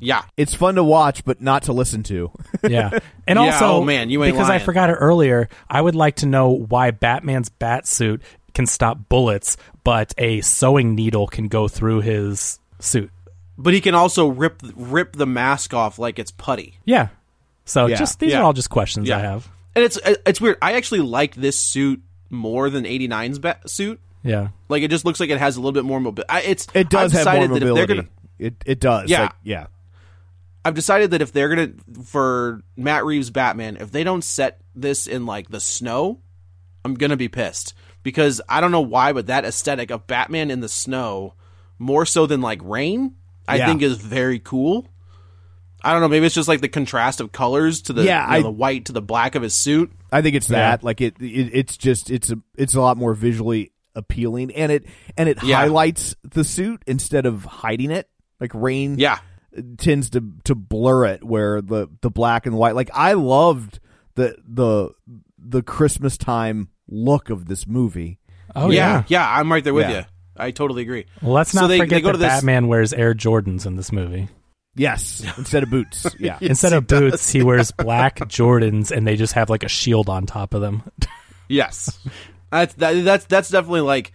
Yeah. It's fun to watch, but not to listen to. [LAUGHS] Yeah. And Yeah, also, oh, man, you ain't because I forgot it earlier, I would like to know why Batman's bat suit can stop bullets, but a sewing needle can go through his suit. But he can also rip rip the mask off like it's putty. Yeah. So Yeah. just these Yeah. are all just questions I have. And it's it's weird. I actually like this suit more than 89's bat suit. Yeah. Like it just looks like it has a little bit more mobility. It's It does I've have more decided that if they're mobility. gonna- It it does. Yeah. Like, yeah. I've decided that if they're gonna for Matt Reeves Batman, if they don't set this in like the snow, I'm gonna be pissed because I don't know why, but that aesthetic of Batman in the snow, more so than like rain, I Yeah. think is very cool. I don't know. Maybe it's just like the contrast of colors to the Yeah, you know, I- the white to the black of his suit. I think it's Yeah. that. Like it, it it's just it's a it's a lot more visually appealing, and it and it Yeah. highlights the suit instead of hiding it. Like rain, Yeah, tends to to blur it where the the black and white. Like I loved the the the Christmas time look of this movie. Oh yeah, yeah. yeah. I'm right there with Yeah. you. I totally agree. Well, let's So not they- forget they go that to this- Batman wears Air Jordans in this movie. Yes, instead of boots. [LAUGHS] Yeah, Instead of boots, he wears black [LAUGHS] Jordans, and they just have like a shield on top of them. Yes, [LAUGHS] that's that, that's that's definitely like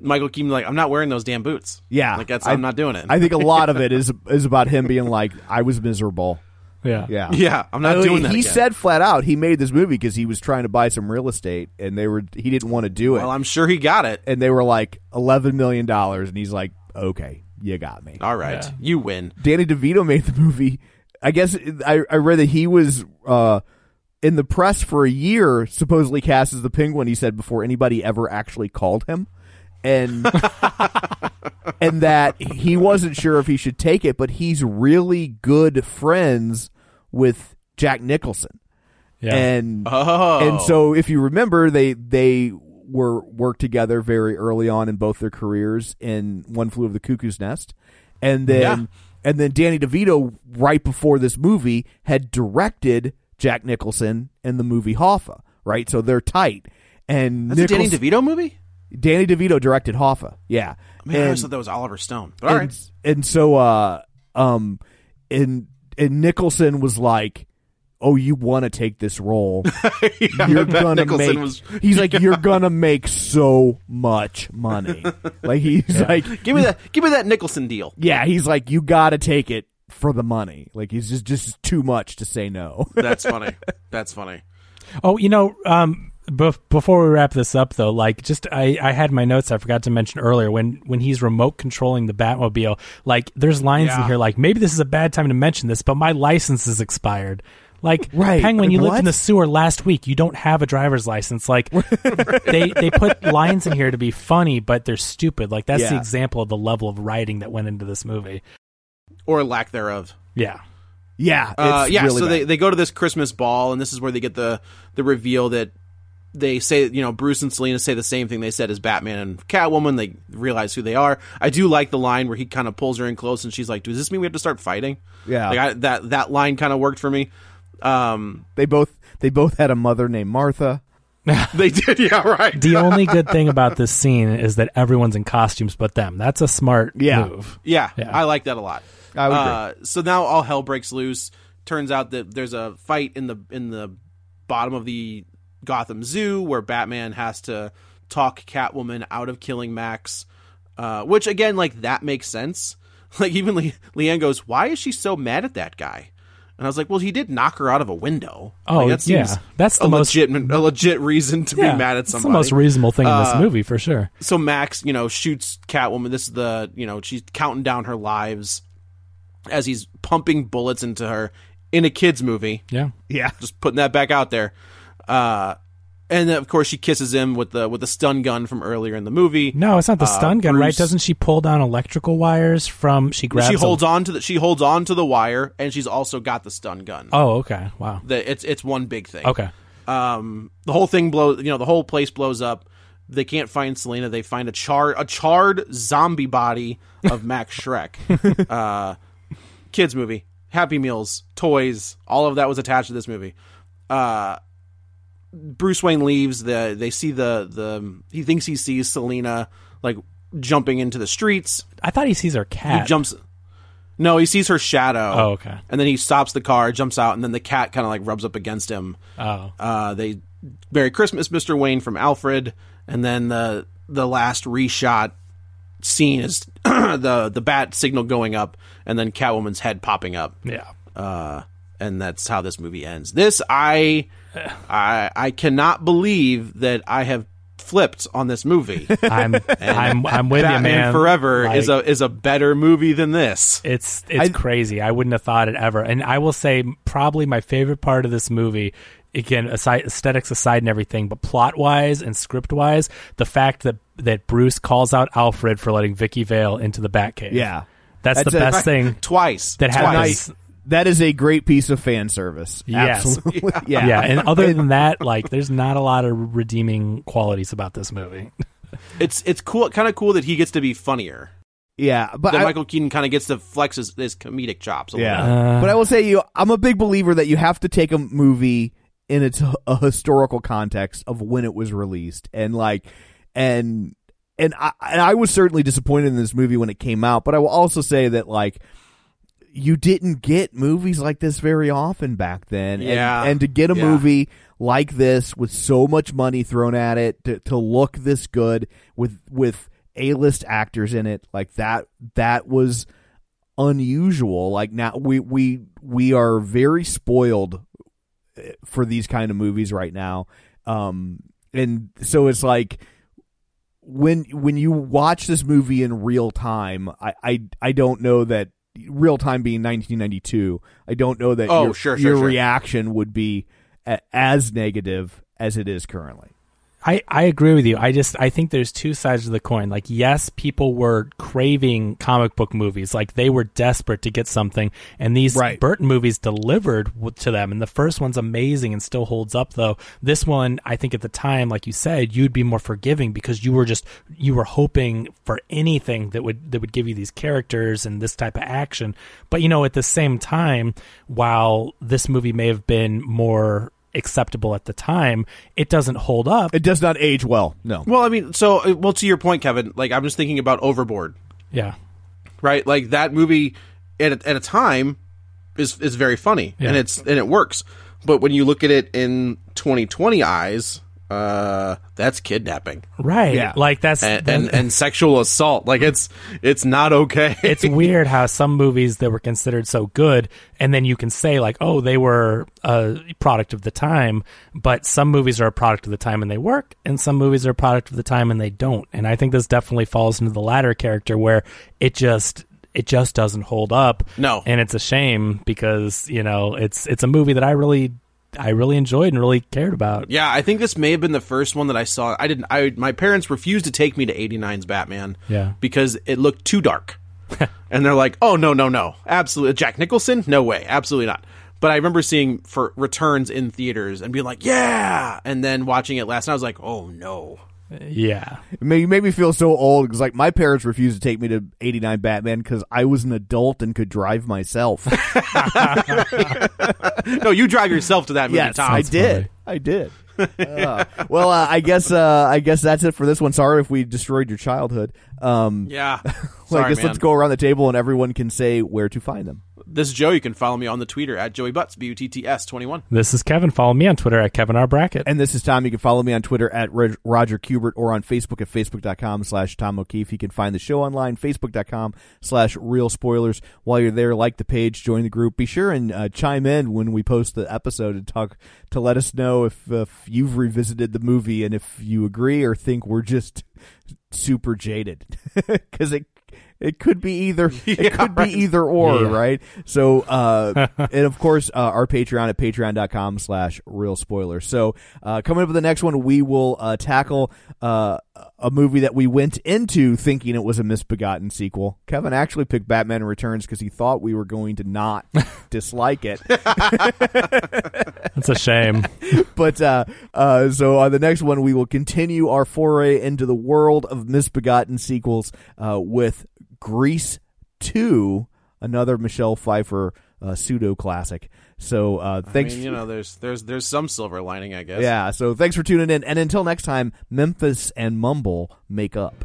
Michael Keaton. Like I'm not wearing those damn boots. yeah. like that's I, I'm not doing it. I think a lot of [LAUGHS] it is is about him being like, I was miserable. yeah. Yeah, yeah, I'm not I mean, doing that. He again. said flat out he made this movie because he was trying to buy some real estate, and they were he didn't want to do it, Well, I'm sure he got it. and they were like eleven million dollars, and he's like, okay, you got me. All right, Yeah. you win. Danny DeVito made the movie. I guess I, I read that he was uh, in the press for a year, supposedly cast as the Penguin. He said before anybody ever actually called him, and [LAUGHS] and that he wasn't sure if he should take it, but he's really good friends with Jack Nicholson, Yeah. and Oh, and so if you remember, they they were worked together very early on in both their careers in One Flew Over the Cuckoo's Nest, and then Yeah. and then Danny DeVito right before this movie had directed Jack Nicholson in the movie Hoffa, right? So they're tight. And that's a Danny DeVito movie. Danny DeVito directed Hoffa, yeah. I And- always thought that was Oliver Stone. But all and, right, and so uh um and and Nicholson was like oh you want to take this role [LAUGHS] you're gonna Nicholson make was- [LAUGHS] he's like [LAUGHS] you're gonna make so much money like he's like give me that. Give me that Nicholson deal. yeah he's like you gotta take it for the money like he's just just too much to say no [LAUGHS] That's funny. That's funny. Oh, you know, um, bef- before we wrap this up, though, like, just I, I had my notes I forgot to mention earlier when when he's remote controlling the Batmobile. Like, there's lines in here like maybe this is a bad time to mention this, but my license is expired. Like, [LAUGHS] Right. Penguin, you lived in the sewer last week. You don't have a driver's license. Like, [LAUGHS] they they put lines in here to be funny, but they're stupid. Like, that's the example of the level of writing that went into this movie. Or lack thereof. Yeah. yeah Uh, yeah, really so they, they go to this Christmas ball, and this is where they get the the reveal that they say, you know, Bruce and Selina say the same thing they said as Batman and Catwoman. They realize who they are. I do like the line where he kind of pulls her in close, and she's like, "Does this mean we have to start fighting?" Yeah. like I, that that line kind of worked for me. Um, they both they both had a mother named Martha [LAUGHS] they did, yeah, right. The only [LAUGHS] good thing about this scene is that everyone's in costumes but them. That's a smart Yeah. move. Yeah, Yeah. I like that a lot. I would agree. uh, so now all hell breaks loose. Turns out that there's a fight in the in the bottom of the Gotham Zoo where Batman has to talk Catwoman out of killing Max. Uh, which again, like that makes sense. [LAUGHS] Like even Le- Leanne goes, "Why is she so mad at that guy?" And I was like, "Well, he did knock her out of a window. Oh, like, that yeah. That's the a most- legit a legit reason to Yeah, be mad at it's somebody." the most reasonable thing in this Uh, movie for sure. so Max, you know, shoots Catwoman. This is the, you know, she's counting down her lives as he's pumping bullets into her in a kids movie. Yeah. yeah Just putting that back out there. Uh, and then, of course, she kisses him with the with the stun gun from earlier in the movie. No, it's not the Uh, stun gun, right? Doesn't she pull down electrical wires from? She grabs. she a- holds on to the she holds on to the wire, and she's also got the stun gun. Oh, okay. Wow. The, it's it's one big thing. Okay. Um, the whole thing blows. You know, the whole place blows up. They can't find Selina. They find a charred a charred zombie body of Max [LAUGHS] Shreck. uh, kids movie, Happy Meals, toys, all of that was attached to this movie. Uh, Bruce Wayne leaves. The they see the the he thinks he sees Selina like jumping into the streets. I thought he sees her cat. He jumps. No, he sees her shadow. Oh, okay. And then he stops the car, jumps out, and then the cat kind of like rubs up against him. Oh. Uh, they Merry Christmas, Mr. Wayne from Alfred, and then the the last reshot scene is [CLEARS THROAT] the the bat signal going up, and then Catwoman's head popping up. Yeah. Uh, and that's how this movie ends. This I [SIGHS] I I cannot believe that I have flipped on this movie. [LAUGHS] I'm I'm I'm with Batman you, man. Forever is a is a better movie than this. It's it's crazy. I wouldn't have thought it ever. And I will say probably my favorite part of this movie again aside aesthetics aside and everything but plot wise and script wise the fact that that Bruce calls out Alfred for letting Vicki Vale into the Batcave. Yeah. That's, That's the a- best thing twice that Twice. happens. That is a great piece of fan service. Yes. Absolutely. [LAUGHS] Yeah. yeah. And other than that, like there's not a lot of redeeming qualities about this movie. [LAUGHS] It's it's cool, kind of cool that he gets to be funnier. yeah, but I, Michael Keaton kind of gets to flex his, his comedic chops. A little bit. yeah. but I will say you, I'm a big believer that you have to take a movie in its a historical context of when it was released, and like, and and I, and I was certainly disappointed in this movie when it came out. But I will also say that like. You didn't get movies like this very often back then, and- Yeah. and, to get a Yeah. movie like this with so much money thrown at it to, to look this good with with a list actors in it like that that was unusual like now we we we are very spoiled eh, for these kind of movies right now um and so it's like when when you watch this movie in real time i i, I don't know that real time being 1992 i don't know that Oh, your, sure, sure, your sure. reaction would be a, as negative as it is currently I, I agree with you. I just I think there's two sides of the coin. Like yes, people were craving comic book movies. Like they were desperate to get something, and these Right. Burton movies delivered w- to them. And the first one's amazing and still holds up. Though this one, I think at the time, like you said, you'd be more forgiving because you were just you were hoping for anything that would that would give you these characters and this type of action. But you know, at the same time, while this movie may have been more acceptable at the time, it doesn't hold up. it does not age well no Well, I mean, so uh, well to your point, Kevin. Like I'm just thinking about Overboard, Yeah. right? Like that movie at a, at a time is is very funny and it's and it works. But when you look at it in 2020 eyes, uh, that's kidnapping Right. Yeah. Like that's and, and and sexual assault. Like it's it's not okay. it's [LAUGHS] weird how some movies that were considered so good and then you can say like oh they were a product of the time but some movies are a product of the time and they work and some movies are a product of the time and they don't and i think this definitely falls into the latter character where it just it just doesn't hold up No. and it's a shame because you know it's it's a movie that i really i really enjoyed and really cared about Yeah, I think this may have been the first one that I saw. I didn't. I my parents refused to take me to 89's Batman. Yeah. because it looked too dark, [LAUGHS] and they're like, "Oh no, no, no, absolutely, Jack Nicholson, no way, absolutely not." But I remember seeing for returns in theaters and being like, "Yeah," and then watching it last night, I was like, "Oh no." Yeah It made, it made me feel so old because like my parents refused to take me to 89 Batman because I was an adult and could drive myself. [LAUGHS] [LAUGHS] No, you drive yourself to that movie, yes, Tom. I did. I did. Uh, well, uh, I guess uh, I guess that's it for this one. Sorry if we destroyed your childhood. Um, Yeah. [LAUGHS] well, Sorry, I guess man. let's go around the table and everyone can say where to find them. This is Joe. You can follow me on the Twitter at Joey Butts B U T T S twenty one. this is kevin follow me on twitter at kevin r brackett And this is Tom. You can follow me on Twitter at Reg- Roger Kubert or on Facebook at Facebook.com slash Tom O'Keefe. You can find the show online, Facebook.com slash Real Spoilers. While you're there, like the page, join the group. Be sure and uh, chime in when we post the episode and talk to let us know if, if you've revisited the movie and if you agree or think we're just super jaded. [LAUGHS] Because it it could be either. [LAUGHS] It Yeah, could be either or, Yeah. right? So, uh, [LAUGHS] and of course, uh, our Patreon at patreon.com slash real spoiler. So, uh, coming up with the next one, we will, uh, tackle, uh, a movie that we went into thinking it was a misbegotten sequel. Kevin actually picked Batman Returns because he thought we were going to not [LAUGHS] dislike it. That's a shame. but uh, uh, so on the next one, we will continue our foray into the world of misbegotten sequels uh, with Grease Two, another Michelle Pfeiffer uh, pseudo classic. So uh, thanks. I mean, you know, there's there's there's some silver lining, I guess. yeah. So thanks for tuning in, and until next time, Memphis and Mumble make up.